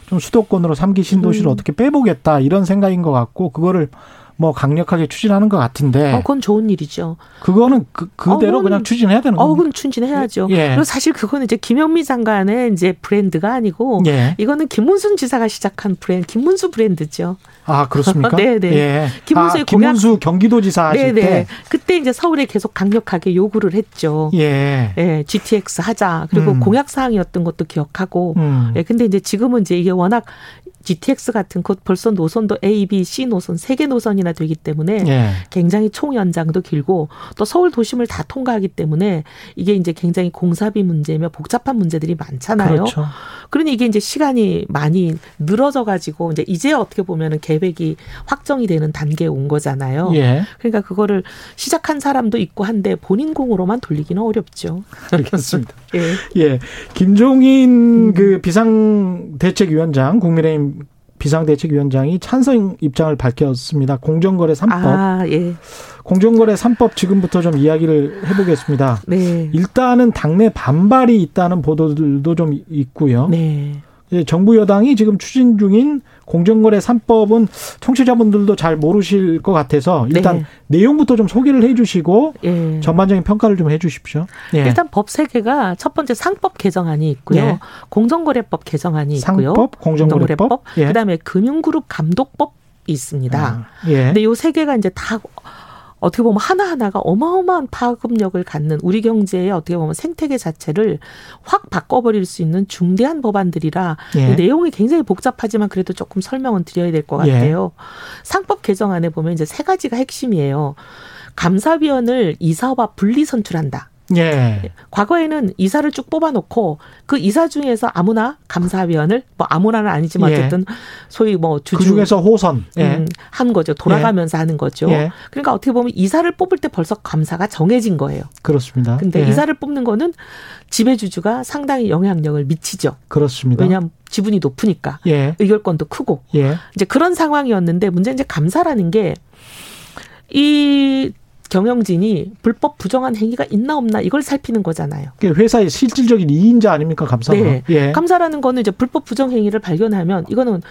좀 수도권으로 삼기 신도시를 음. 어떻게 빼보겠다 이런 생각인 것 같고 그거를 뭐 강력하게 추진하는 것 같은데. 어, 그건 좋은 일이죠. 그거는 그, 그대로 어, 그냥 추진해야 되는 거예요. 어, 그건 추진해야죠. 예. 그리고 사실 그거는 이제 김현미 장관의 이제 브랜드가 아니고 예. 이거는 김문순 지사가 시작한 브랜드, 김문수 브랜드죠. 아 그렇습니까? 네네. 네. 예. 김문수의 아, 김문수 경기도지사 하실 네네. 때 그때 이제 서울에 계속 강력하게 요구를 했죠. 예. 예, GTX 하자. 그리고 음. 공약 사항이었던 것도 기억하고. 음. 예, 근데 이제 지금은 이제 이게 워낙 GTX 같은 곧 벌써 노선도 A, B, C 노선 세 개 노선이나 되기 때문에 예. 굉장히 총 연장도 길고 또 서울 도심을 다 통과하기 때문에 이게 이제 굉장히 공사비 문제며 복잡한 문제들이 많잖아요. 그렇죠. 그러니 이게 이제 시간이 많이 늘어져 가지고 이제 이제 어떻게 보면은 계획이 확정이 되는 단계에 온 거잖아요. 예. 그러니까 그거를 시작한 사람도 있고 한데 본인 공으로만 돌리기는 어렵죠. 알겠습니다. 예. 예. 김종인 음. 그 비상대책위원장 국민의힘 비상대책위원장이 찬성 입장을 밝혔습니다. 공정거래 3법. 아, 예. 공정거래 3법 지금부터 좀 이야기를 해보겠습니다. 네. 일단은 당내 반발이 있다는 보도들도 좀 있고요. 네. 정부 여당이 지금 추진 중인 공정거래 3법은 청취자분들도 잘 모르실 것 같아서 일단 네. 내용부터 좀 소개를 해 주시고 예. 전반적인 평가를 좀 해 주십시오. 예. 일단 법 세 개가 첫 번째 상법 개정안이 있고요. 예. 공정거래법 개정안이 있고요. 상법, 공정거래법, 공정거래법 예. 그다음에 금융그룹 감독법 있습니다. 아, 예. 근데 요 세 개가 이제 다 어떻게 보면 하나하나가 어마어마한 파급력을 갖는 우리 경제의 어떻게 보면 생태계 자체를 확 바꿔버릴 수 있는 중대한 법안들이라 예. 내용이 굉장히 복잡하지만 그래도 조금 설명은 드려야 될 것 같아요. 예. 상법 개정안에 보면 이제 세 가지가 핵심이에요. 감사위원을 이사와 분리 선출한다. 예. 과거에는 이사를 쭉 뽑아놓고 그 이사 중에서 아무나 감사위원을 뭐 아무나는 아니지만 예. 어쨌든 소위 뭐 주주 그 중에서 호선 예. 음, 한 거죠. 돌아가면서 예. 하는 거죠. 예. 그러니까 어떻게 보면 이사를 뽑을 때 벌써 감사가 정해진 거예요. 그렇습니다. 근데 예. 이사를 뽑는 거는 지배주주가 상당히 영향력을 미치죠. 그렇습니다. 왜냐하면 지분이 높으니까 예. 의결권도 크고 이제 그런 상황이었는데 문제는 이제 감사라는 게 이 경영진이 불법 부정한 행위가 있나 없나 이걸 살피는 거잖아요. 회사의 실질적인 이인자 아닙니까 감사가? 네. 예. 감사라는 거는 이제 불법 부정 행위를 발견하면 이거는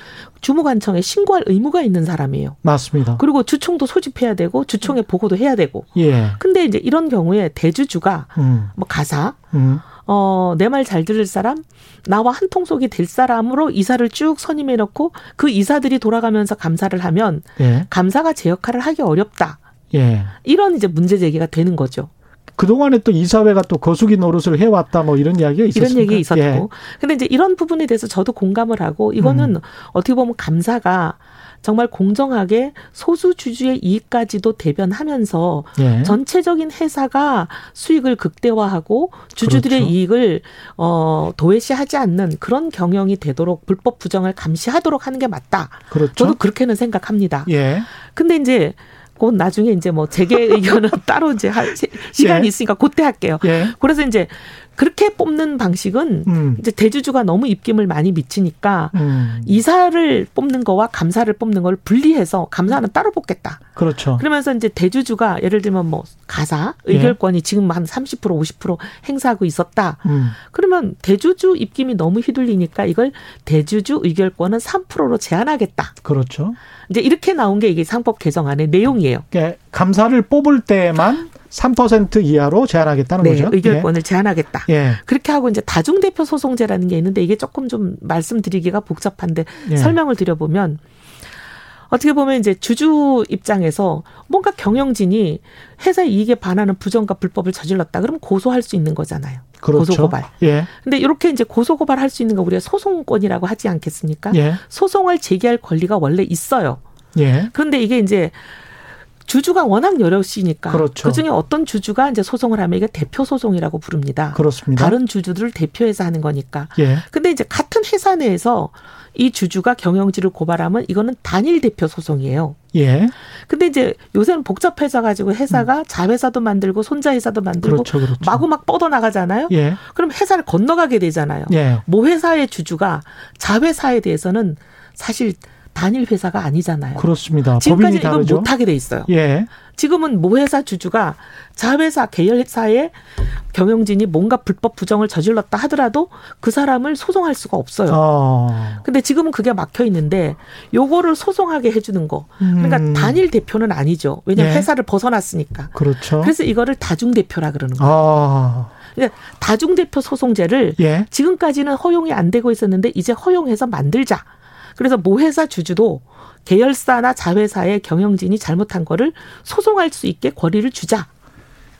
주무관청에 신고할 의무가 있는 사람이에요. 맞습니다. 그리고 주총도 소집해야 되고 주총에 보고도 해야 되고. 예. 근데 이제 이런 경우에 대주주가 음. 뭐 가사 음. 어, 내 말 잘 들을 사람, 나와 한 통속이 될 사람으로 이사를 쭉 선임해 놓고 그 이사들이 돌아가면서 감사를 하면 예. 감사가 제 역할을 하기 어렵다. 예. 이런 이제 문제 제기가 되는 거죠. 그동안에 또 이사회가 또 거수기 노릇을 해왔다 뭐 이런 이야기가 있었습니 이런 얘기 있었고. 예. 근데 이제 이런 부분에 대해서 저도 공감을 하고 이거는 음. 어떻게 보면 감사가 정말 공정하게 소수 주주의 이익까지도 대변하면서 예. 전체적인 회사가 수익을 극대화하고 주주들의 그렇죠. 이익을 어 도외시하지 않는 그런 경영이 되도록 불법 부정을 감시하도록 하는 게 맞다. 그렇죠. 저도 그렇게는 생각합니다. 예. 근데 이제 곧 나중에 이제 뭐 재계 의견은 따로 이제 할 시간이 예. 있으니까 그때 할게요. 예. 그래서 이제 그렇게 뽑는 방식은 음. 이제 대주주가 너무 입김을 많이 미치니까 음. 이사를 뽑는 거와 감사를 뽑는 걸 분리해서 감사는 따로 뽑겠다. 그렇죠. 그러면서 이제 대주주가 예를 들면 뭐 가사 의결권이 예. 지금 한 30% 50% 행사하고 있었다. 음. 그러면 대주주 입김이 너무 휘둘리니까 이걸 대주주 의결권은 3%로 제한하겠다. 그렇죠. 이제 이렇게 나온 게 이게 상법 개정안의 내용이에요. 그러니까 감사를 뽑을 때만 3% 이하로 제한하겠다는 네, 거죠. 의결권을 예. 제한하겠다. 예. 그렇게 하고 이제 다중대표 소송제라는 게 있는데 이게 조금 좀 말씀드리기가 복잡한데 예. 설명을 드려보면 어떻게 보면 이제 주주 입장에서 뭔가 경영진이 회사 이익에 반하는 부정과 불법을 저질렀다. 그러면 고소할 수 있는 거잖아요. 그렇죠. 고소고발. 예. 근데 이렇게 이제 고소고발 할 수 있는 거 우리가 소송권이라고 하지 않겠습니까? 예. 소송을 제기할 권리가 원래 있어요. 예. 그런데 이게 이제 주주가 워낙 여럿이니까 그렇죠. 그중에 어떤 주주가 이제 소송을 하면 이게 대표 소송이라고 부릅니다. 그렇습니다. 다른 주주들을 대표해서 하는 거니까. 예. 근데 이제 같은 회사 내에서 이 주주가 경영지를 고발하면 이거는 단일 대표 소송이에요. 예. 근데 이제 요새는 복잡해져 가지고 회사가 음. 자회사도 만들고 손자 회사도 만들고 그렇죠, 그렇죠. 마구 막 뻗어 나가잖아요. 예. 그럼 회사를 건너가게 되잖아요. 예. 모 회사의 주주가 자회사에 대해서는 사실 단일 회사가 아니잖아요. 그렇습니다. 지금까지 이건 못 하게 돼 있어요. 예. 지금은 모 회사 주주가 자회사 계열사의 경영진이 뭔가 불법 부정을 저질렀다 하더라도 그 사람을 소송할 수가 없어요. 어. 근데 지금은 그게 막혀 있는데 요거를 소송하게 해주는 거. 그러니까 음. 단일 대표는 아니죠. 왜냐하면 예. 회사를 벗어났으니까. 그렇죠. 그래서 이거를 다중 대표라 그러는 거예요. 어. 그러니까 다중 대표 소송제를 예. 지금까지는 허용이 안 되고 있었는데 이제 허용해서 만들자. 그래서 모 회사 주주도 계열사나 자회사의 경영진이 잘못한 거를 소송할 수 있게 권리를 주자.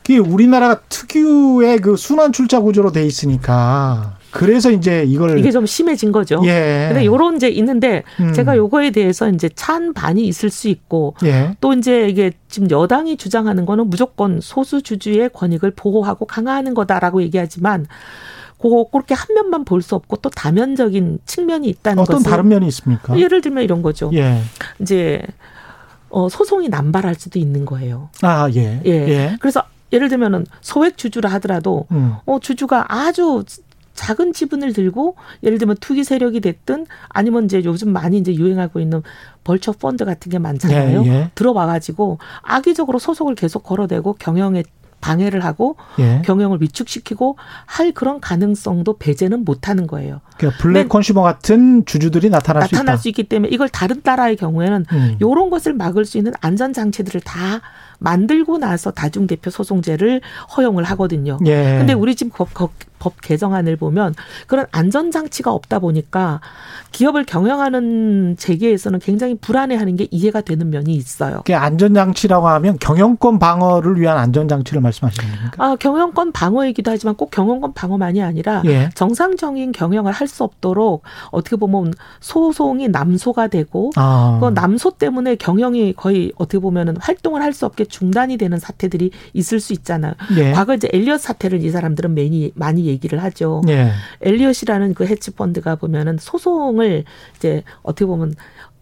그게 우리나라가 특유의 그 순환 출자 구조로 돼 있으니까 그래서 이제 이걸 이게 좀 심해진 거죠. 예. 근데 요런 이제 있는데 음. 제가 요거에 대해서 이제 찬반이 있을 수 있고 예. 또 이제 이게 지금 여당이 주장하는 거는 무조건 소수 주주의 권익을 보호하고 강화하는 거다라고 얘기하지만 그거 그렇게 한 면만 볼 수 없고 또 다면적인 측면이 있다는 어떤 것을 다른 면이 있습니까? 예를 들면 이런 거죠. 예. 이제 어 소송이 남발할 수도 있는 거예요. 아, 예. 예. 예. 그래서 예를 들면은 소액 주주라 하더라도 음. 어 주주가 아주 작은 지분을 들고 예를 들면 투기 세력이 됐든 아니면 이제 요즘 많이 이제 유행하고 있는 벌처 펀드 같은 게 많잖아요. 예, 예. 들어와 가지고 악의적으로 소송을 계속 걸어대고 경영에 방해를 하고 예. 경영을 위축시키고 할 그런 가능성도 배제는 못하는 거예요. 그러니까 블랙 컨슈머 같은 주주들이 나타날, 나타날 수, 나타날 수 있기 때문에 이걸 다른 나라의 경우에는 음. 이런 것을 막을 수 있는 안전 장치들을 다 만들고 나서 다중 대표 소송제를 허용을 하거든요. 예. 근데 우리 지금 법, 법 개정안을 보면 그런 안전 장치가 없다 보니까 기업을 경영하는 재계에서는 굉장히 불안해하는 게 이해가 되는 면이 있어요. 그 안전 장치라고 하면 경영권 방어를 위한 안전 장치를 말씀하시는 겁니까? 아, 경영권 방어이기도 하지만 꼭 경영권 방어만이 아니라 예. 정상적인 경영을 할 수 없도록 어떻게 보면 소송이 남소가 되고 아. 그 남소 때문에 경영이 거의 어떻게 보면 활동을 할 수 없게 중단이 되는 사태들이 있을 수 있잖아요. 예. 과거 이제 엘리엇 사태를 이 사람들은 많이 많이 얘기를 하죠. 예. 엘리엇이라는 그 헤지 펀드가 보면은 소송을 이제 어떻게 보면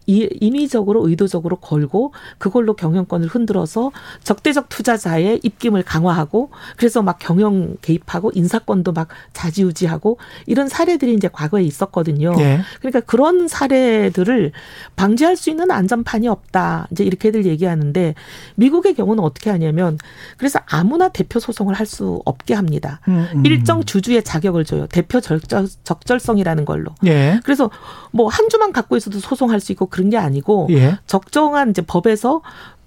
인위적으로 의도적으로 걸고 그걸로 경영권을 흔들어서 적대적 투자자의 입김을 강화하고 그래서 막 경영 개입하고 인사권도 막 자지우지하고 이런 사례들이 이제 과거에 있었거든요. 네. 그러니까 그런 사례들을 방지할 수 있는 안전판이 없다. 이제 이렇게들 얘기하는데 미국의 경우는 어떻게 하냐면 그래서 아무나 대표 소송을 할 수 없게 합니다. 음, 음. 일정 주주의 자격을 줘요. 대표 적절, 적절성이라는 걸로. 네. 그래서 뭐 한 주만 갖고 있어도 소송할 수 있고 그런 게 아니고 예. 적정한 이제 법에서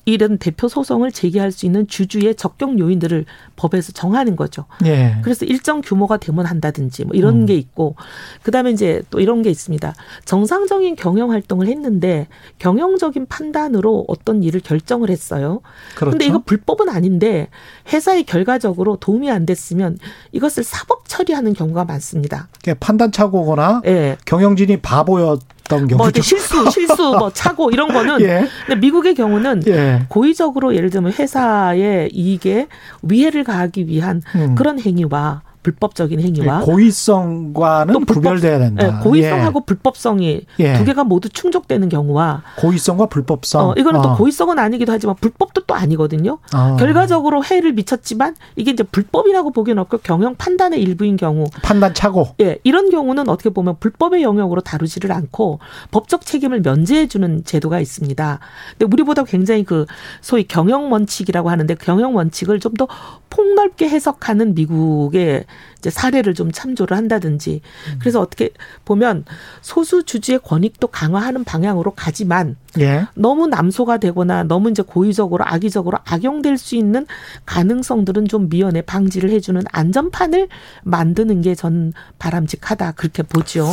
이런 대표 소송을 제기할 수 있는 주주의 적격 요인들을 법에서 정하는 거죠. 예. 그래서 일정 규모가 되면 한다든지 뭐 이런 음. 게 있고 그다음에 이제 또 이런 게 있습니다. 정상적인 경영 활동을 했는데 경영적인 판단으로 어떤 일을 결정을 했어요. 그런데 그렇죠. 이거 불법은 아닌데 회사의 결과적으로 도움이 안 됐으면 이것을 사법 처리하는 경우가 많습니다. 판단 착오거나 예. 경영진이 바보였 어떤 경우뭐 실수, 실수, 뭐 차고 이런 거는 예. 근데 미국의 경우는 예. 고의적으로 예를 들면 회사의 이익에 위해를 가하기 위한 음. 그런 행위와 불법적인 행위와 예, 고의성과는 또 불법, 구별돼야 된다. 네, 고의성하고 예. 불법성이 예. 두 개가 모두 충족되는 경우와 고의성과 불법성. 어, 이거는 어. 또 고의성은 아니기도 하지만 불법도 또 아니거든요. 어. 결과적으로 해를 미쳤지만 이게 이제 불법이라고 보기는 없고 경영 판단의 일부인 경우. 판단 차고. 예, 이런 경우는 어떻게 보면 불법의 영역으로 다루지를 않고 법적 책임을 면제해 주는 제도가 있습니다. 근데 우리보다 굉장히 그 소위 경영 원칙이라고 하는데 경영 원칙을 좀 더 폭넓게 해석하는 미국의 이제 사례를 좀 참조를 한다든지 음. 그래서 어떻게 보면 소수 주주의 권익도 강화하는 방향으로 가지만 예. 너무 남소가 되거나 너무 이제 고의적으로 악의적으로 악용될 수 있는 가능성들은 좀 미연에 방지를 해주는 안전판을 만드는 게 전 바람직하다 그렇게 보죠.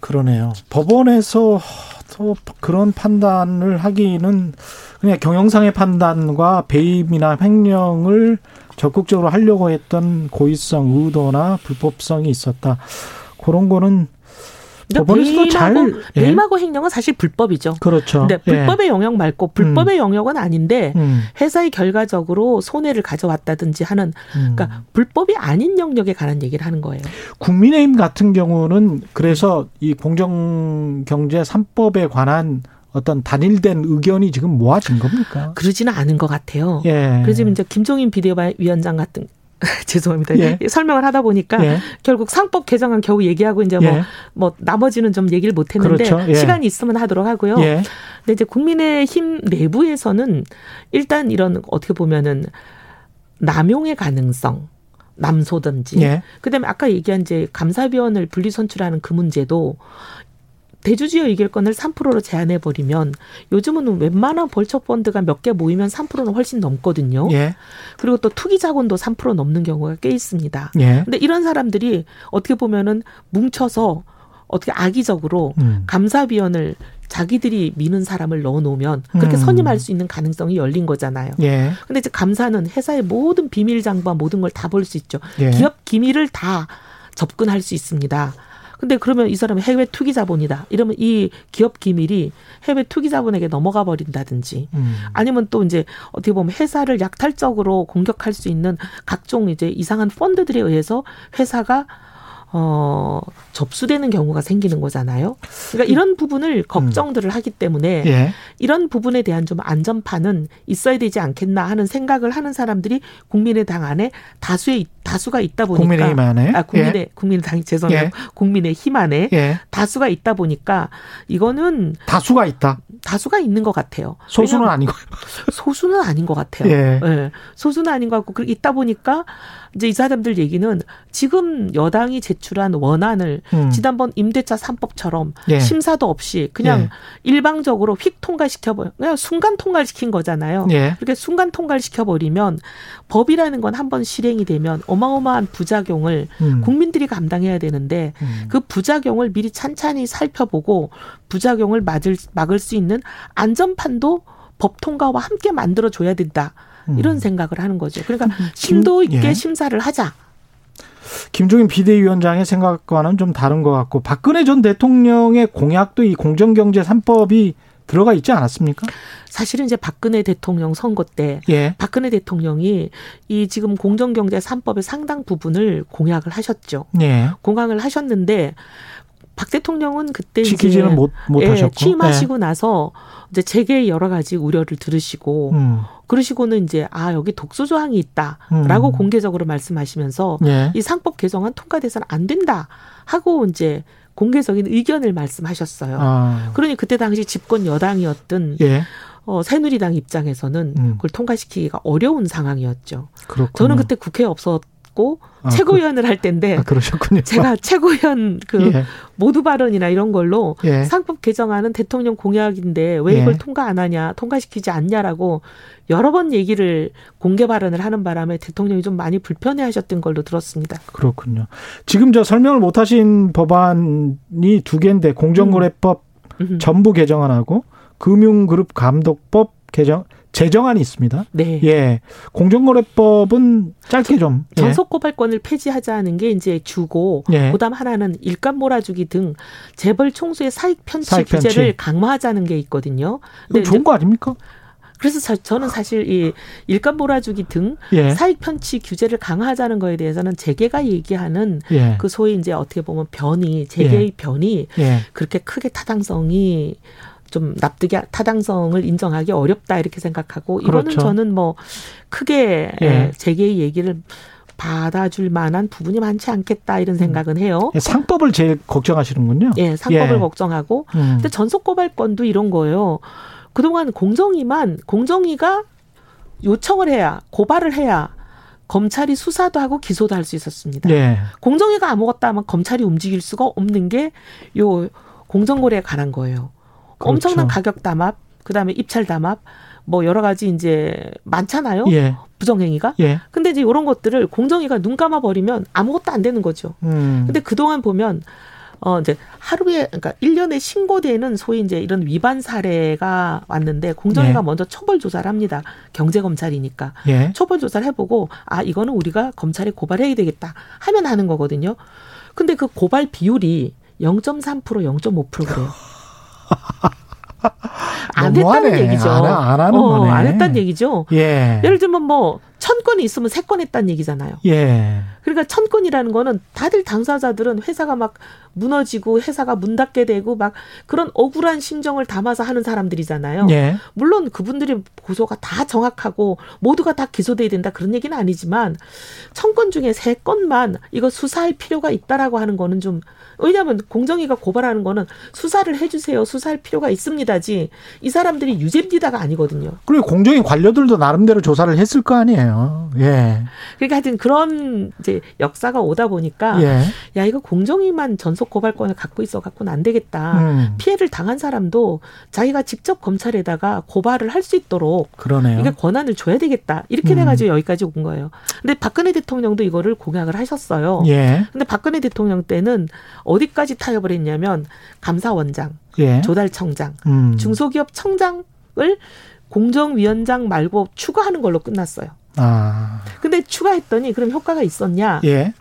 그러네요. 법원에서 또 그런 판단을 하기는 그냥 경영상의 판단과 배임이나 횡령을 적극적으로 하려고 했던 고의성, 의도나 불법성이 있었다. 그런 거는 법원에서도 잘 배임하고 예. 행령은 사실 불법이죠. 그렇죠. 근데 불법의 예. 영역 말고 불법의 음. 영역은 아닌데 음. 회사의 결과적으로 손해를 가져왔다든지 하는 음. 그러니까 불법이 아닌 영역에 관한 얘기를 하는 거예요. 국민의힘 같은 경우는 그래서 이 공정경제 3법에 관한 어떤 단일된 의견이 지금 모아진 겁니까? 그러지는 않은 것 같아요. 예. 그래서 지금 이제 김종인 비대위원장 같은 죄송합니다. 예. 설명을 하다 보니까 예. 결국 상법 개정안 겨우 얘기하고 이제 뭐, 예. 뭐 나머지는 좀 얘기를 못 했는데 그렇죠. 예. 시간이 있으면 하도록 하고요. 예. 근데 이제 국민의힘 내부에서는 일단 이런 어떻게 보면은 남용의 가능성 남소든지 예. 그다음에 아까 얘기한 이제 감사위원을 분리 선출하는 그 문제도 대주주의 의결권을 3%로 제한해 버리면 요즘은 웬만한 벌처 펀드가 몇 개 모이면 3%는 훨씬 넘거든요. 예. 그리고 또 투기 자본도 3% 넘는 경우가 꽤 있습니다. 예. 근데 이런 사람들이 어떻게 보면은 뭉쳐서 어떻게 악의적으로 음. 감사위원을 자기들이 미는 사람을 넣어놓으면 그렇게 음. 선임할 수 있는 가능성이 열린 거잖아요. 예. 근데 이제 감사는 회사의 모든 비밀 장부와 모든 걸 다 볼 수 있죠. 예. 기업 기밀을 다 접근할 수 있습니다. 근데 그러면 이 사람은 해외 투기 자본이다. 이러면 이 기업 기밀이 해외 투기 자본에게 넘어가 버린다든지 음. 아니면 또 이제 어떻게 보면 회사를 약탈적으로 공격할 수 있는 각종 이제 이상한 펀드들에 의해서 회사가 어, 접수되는 경우가 생기는 거잖아요. 그러니까 이런 부분을 걱정들을 음. 하기 때문에 예. 이런 부분에 대한 좀 안전판은 있어야 되지 않겠나 하는 생각을 하는 사람들이 국민의당 안에 다수의 다수가 있다 보니까 국민의힘 안에 아 국민의 예. 국민의당 죄송해요. 예. 국민의힘 안에 예. 다수가 있다 보니까 이거는 다수가 있다. 다수가 있는 것 같아요. 소수는 아니고 소수는 아닌 것 같아요. 예. 예. 소수는 아닌 것 같고 있다 보니까 이제 이 사람들 얘기는 지금 여당이 제출한 원안을 음. 지난번 임대차 3법처럼 예. 심사도 없이 그냥 예. 일방적으로 휙 통과시켜 버 그냥 순간 통과시킨 거잖아요. 예. 그렇게 순간 통과시켜 버리면 법이라는 건 한 번 실행이 되면 어마어마한 부작용을 음. 국민들이 감당해야 되는데 음. 그 부작용을 미리 찬찬히 살펴보고 부작용을 막을 막을 수 있는 안전판도 법 통과와 함께 만들어 줘야 된다. 음. 이런 생각을 하는 거죠. 그러니까 음. 심도 있게 예. 심사를 하자. 김종인 비대위원장의 생각과는 좀 다른 것 같고 박근혜 전 대통령의 공약도 이 공정경제 3법이 들어가 있지 않았습니까? 사실은 이제 박근혜 대통령 선거 때 예. 박근혜 대통령이 이 지금 공정경제 3법의 상당 부분을 공약을 하셨죠. 예. 공약을 하셨는데 박 대통령은 그때 지키지는 못, 못 예, 하셨고 취임하시고 예. 나서 이제 재계의 여러 가지 우려를 들으시고 음. 그러시고는 이제 아 여기 독소 조항이 있다라고 음. 공개적으로 말씀하시면서 예. 이 상법 개정안 통과돼서는 안 된다 하고 이제 공개적인 의견을 말씀하셨어요. 아. 그러니 그때 당시 집권 여당이었던 예. 어, 새누리당 입장에서는 음. 그걸 통과시키기가 어려운 상황이었죠. 그렇군요. 저는 그때 국회에 없었 맡고 아, 최고위원을 그, 할 때인데 아, 그러셨군요. 제가 최고위원 그 예. 모두 발언이나 이런 걸로 예. 상법 개정안은 대통령 공약인데 왜 이걸 예. 통과 안 하냐, 통과시키지 않냐라고 여러 번 얘기를 공개 발언을 하는 바람에 대통령이 좀 많이 불편해하셨던 걸로 들었습니다. 그렇군요. 지금 저 설명을 못하신 법안이 두 개인데 공정거래법 음. 전부 개정안하고 금융그룹 감독법 개정 제정안이 있습니다. 네. 예. 공정거래법은 짧게 좀 예. 전속 고발권을 폐지하자는 게 이제 주고 예. 그다음 하나는 일감 몰아주기 등 재벌 총수의 사익 편취 사익 규제를 강화하자는 게 있거든요. 그 좋은 거 아닙니까? 그래서 저는 사실 이 일감 몰아주기 등 예. 사익 편취 규제를 강화하자는 거에 대해서는 재계가 얘기하는 예. 그 소위 이제 어떻게 보면 변이 재계의 예. 변이 예. 그렇게 크게 타당성이 좀 납득이 타당성을 인정하기 어렵다 이렇게 생각하고 이거는 그렇죠. 저는 뭐 크게 예. 재계의 얘기를 받아줄 만한 부분이 많지 않겠다 이런 생각은 해요. 예, 상법을 제일 걱정하시는군요. 예, 상법을 예. 걱정하고. 음. 근데 전속 고발권도 이런 거예요. 그동안 공정위만 공정위가 요청을 해야 고발을 해야 검찰이 수사도 하고 기소도 할 수 있었습니다. 예. 공정위가 아무것도 하면 검찰이 움직일 수가 없는 게 요 공정거래에 관한 거예요. 그렇죠. 엄청난 가격 담합, 그다음에 입찰 담합, 뭐 여러 가지 이제 많잖아요. 예. 부정행위가. 예. 근데 이제 이런 것들을 공정위가 눈 감아 버리면 아무것도 안 되는 거죠. 음. 근데 그동안 보면 어 이제 하루에 그러니까 1년에 신고되는 소위 이제 이런 위반 사례가 왔는데 공정위가 예. 먼저 처벌 조사를 합니다. 경제 검찰이니까. 예. 처벌 조사를 해 보고 아 이거는 우리가 검찰에 고발해야 되겠다 하면 하는 거거든요. 근데 그 고발 비율이 0.3% 0.5% 그래요. 안 했다는 얘기죠. 안, 안 하는 어, 거네. 안 했다는 얘기죠. 예. 예를 들면 뭐, 천 건이 있으면 세 건 했다는 얘기잖아요. 예. 그러니까 천 건이라는 거는 다들 당사자들은 회사가 막 무너지고 회사가 문 닫게 되고 막 그런 억울한 심정을 담아서 하는 사람들이잖아요. 예. 물론 그분들의 고소가 다 정확하고 모두가 다 기소돼야 된다 그런 얘기는 아니지만 천 건 중에 세 건만 이거 수사할 필요가 있다라고 하는 거는 좀 왜냐하면 공정위가 고발하는 거는 수사를 해주세요. 수사할 필요가 있습니다지 이 사람들이 유죄입니다가 아니거든요. 그리고 공정위 관료들도 나름대로 조사를 했을 거 아니에요. 예. 그러니까 하여튼 그런 이제 역사가 오다 보니까 예. 야 이거 공정위만 전속 고발권을 갖고 있어 갖고는 안 되겠다. 음. 피해를 당한 사람도 자기가 직접 검찰에다가 고발을 할 수 있도록 그러네요. 이게 권한을 줘야 되겠다. 이렇게 음. 돼가지고 여기까지 온 거예요. 근데 박근혜 대통령도 이거를 공약을 하셨어요. 예. 근데 박근혜 대통령 때는 어디까지 타협을 했냐면 감사원장, 예. 조달청장, 음. 중소기업 청장을 공정위원장 말고 추가하는 걸로 끝났어요. 아. 근데 추가했더니 그럼 효과가 있었냐? 예.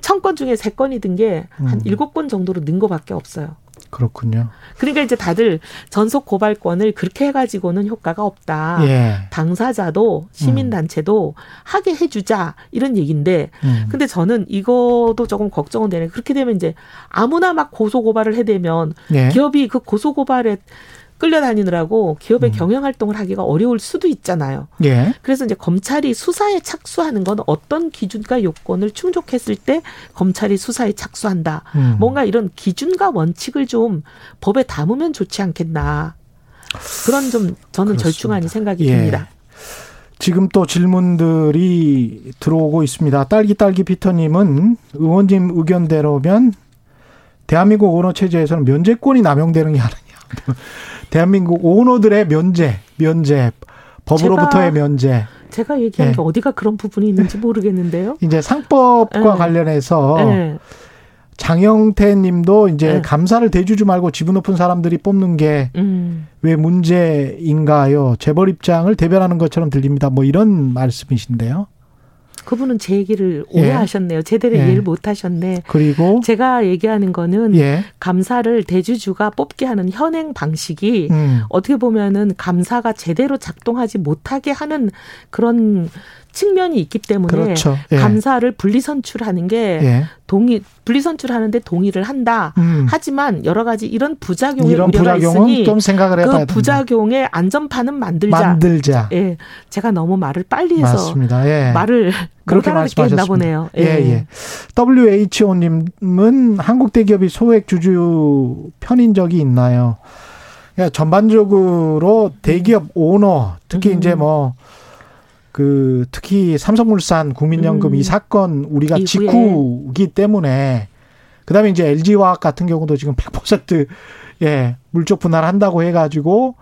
천건 중에 세 건이 든 게한 일곱 건 정도로 는 거밖에 없어요. 그렇군요. 그러니까 이제 다들 전속 고발권을 그렇게 해가지고는 효과가 없다. 예. 당사자도 시민단체도 음. 하게 해주자 이런 얘기인데, 음. 근데 저는 이것도 조금 걱정은 되네. 그렇게 되면 이제 아무나 막 고소 고발을 해대면 예. 기업이 그 고소 고발에 끌려다니느라고 기업의 음. 경영 활동을 하기가 어려울 수도 있잖아요. 예. 그래서 이제 검찰이 수사에 착수하는 건 어떤 기준과 요건을 충족했을 때 검찰이 수사에 착수한다. 음. 뭔가 이런 기준과 원칙을 좀 법에 담으면 좋지 않겠나. 그런 좀 저는 그렇습니다. 절충안이 생각이 예. 듭니다. 지금 또 질문들이 들어오고 있습니다. 딸기 딸기 피터님은 의원님 의견대로면 대한민국 언어 체제에서는 면제권이 남용되는 게 아니냐. 대한민국 오너들의 면제, 면제, 법으로부터의 면제. 제가 얘기한 네. 게 어디가 그런 부분이 있는지 모르겠는데요. 이제 상법과 네. 관련해서 네. 장영태 님도 이제 네. 감사를 대주지 말고 지분 높은 사람들이 뽑는 게왜 음. 문제인가요? 재벌 입장을 대변하는 것처럼 들립니다. 뭐 이런 말씀이신데요. 그분은 제 얘기를 예. 오해하셨네요. 제대로 예. 이해를 못하셨네. 그리고 제가 얘기하는 거는 예. 감사를 대주주가 뽑게 하는 현행 방식이 음. 어떻게 보면은 감사가 제대로 작동하지 못하게 하는 그런 측면이 있기 때문에 그렇죠. 예. 감사를 분리 선출하는 게 예. 동의 분리 선출하는데 동의를 한다. 음. 하지만 여러 가지 이런 부작용이 이런 우려가 있으니 좀 생각을 해봐야 그 부작용의 안전판은 만들자. 만들자. 예, 제가 너무 말을 빨리 해서 맞습니다. 예. 말을 그렇게 말씀하셨나 보네요. 예, 예. 예. WHO님은 한국 대기업이 소액 주주 편인 적이 있나요? 그러니까 전반적으로 대기업 오너 특히 음. 이제 뭐 그 특히 삼성물산 국민연금 음. 이 사건 우리가 이후에. 직후기 때문에 그다음에 이제 LG화학 같은 경우도 지금 100% 예, 물적 분할한다고 해 가지고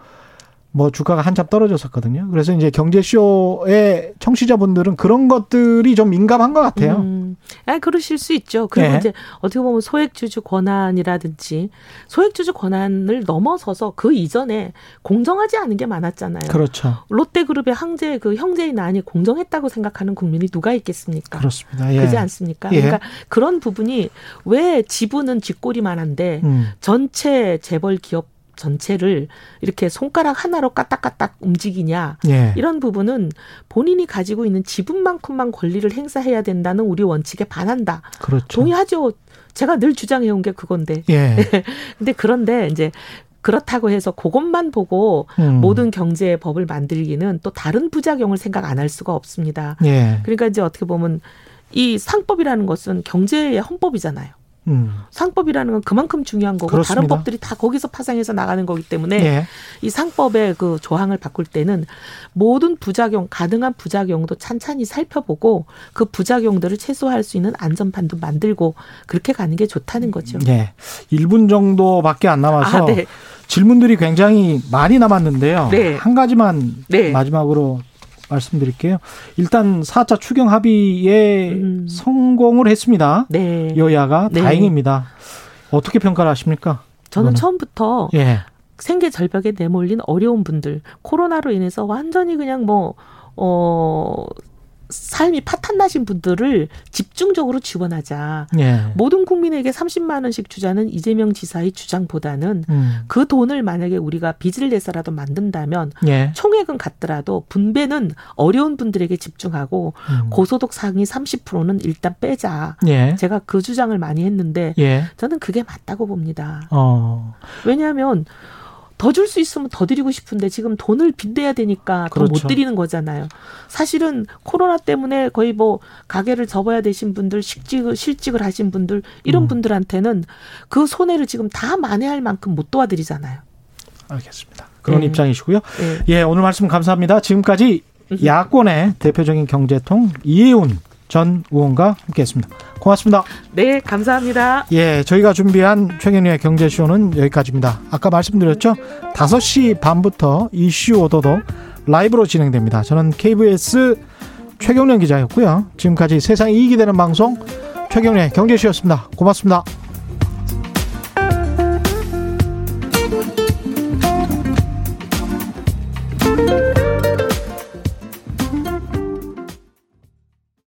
뭐 주가가 한참 떨어졌었거든요. 그래서 이제 경제쇼의 청취자분들은 그런 것들이 좀 민감한 것 같아요. 음, 아, 그러실 수 있죠. 그리고 네. 이제 어떻게 보면 소액주주 권한이라든지 소액주주 권한을 넘어서서 그 이전에 공정하지 않은 게 많았잖아요. 그렇죠. 롯데그룹의 항제 그 형제인 안이 공정했다고 생각하는 국민이 누가 있겠습니까? 그렇습니다. 예. 그지 않습니까? 예. 그러니까 그런 부분이 왜 지분은 쥐꼬리만한데 음. 전체 재벌 기업 전체를 이렇게 손가락 하나로 까딱까딱 움직이냐 예. 이런 부분은 본인이 가지고 있는 지분만큼만 권리를 행사해야 된다는 우리 원칙에 반한다. 그렇죠. 동의하죠. 제가 늘 주장해온 게 그건데. 예. 근데 그런데 이제 그렇다고 해서 그것만 보고 음. 모든 경제 법을 만들기는 또 다른 부작용을 생각 안 할 수가 없습니다. 예. 그러니까 이제 어떻게 보면 이 상법이라는 것은 경제의 헌법이잖아요. 음. 상법이라는 건 그만큼 중요한 거고 그렇습니다. 다른 법들이 다 거기서 파생해서 나가는 거기 때문에 예. 이 상법의 그 조항을 바꿀 때는 모든 부작용 가능한 부작용도 찬찬히 살펴보고 그 부작용들을 최소화할 수 있는 안전판도 만들고 그렇게 가는 게 좋다는 거죠. 예. 1분 정도밖에 안 남아서 아, 네. 질문들이 굉장히 많이 남았는데요. 네. 한 가지만 네. 마지막으로 말씀드릴게요. 일단 4차 추경 합의에 음. 성공을 했습니다. 네. 여야가 네. 다행입니다. 어떻게 평가를 하십니까? 저는 그거는? 처음부터 예. 생계 절벽에 내몰린 어려운 분들, 코로나로 인해서 완전히 그냥 뭐, 어, 삶이 파탄나신 분들을 집중적으로 지원하자. 예. 모든 국민에게 30만 원씩 주자는 이재명 지사의 주장보다는 음. 그 돈을 만약에 우리가 빚을 내서라도 만든다면 예. 총액은 같더라도 분배는 어려운 분들에게 집중하고 음. 고소득 상위 30%는 일단 빼자. 예. 제가 그 주장을 많이 했는데 예. 저는 그게 맞다고 봅니다. 어. 왜냐하면 더 줄 수 있으면 더 드리고 싶은데 지금 돈을 빚내야 되니까 그렇죠. 더못 드리는 거잖아요. 사실은 코로나 때문에 거의 뭐 가게를 접어야 되신 분들, 식직을 실직을 하신 분들 이런 음. 분들한테는 그 손해를 지금 다 만회할 만큼 못 도와드리잖아요. 알겠습니다. 그런 네. 입장이시고요. 네. 예, 오늘 말씀 감사합니다. 지금까지 야권의 대표적인 경제통 이혜훈 전 의원과 함께했습니다. 고맙습니다. 네, 감사합니다. 예, 저희가 준비한 최경련의 경제쇼는 여기까지입니다. 아까 말씀드렸죠? 5시 반부터 이슈 오도독 라이브로 진행됩니다. 저는 KBS 최경련 기자였고요. 지금까지 세상이 이익이 되는 방송 최경련의 경제쇼였습니다. 고맙습니다.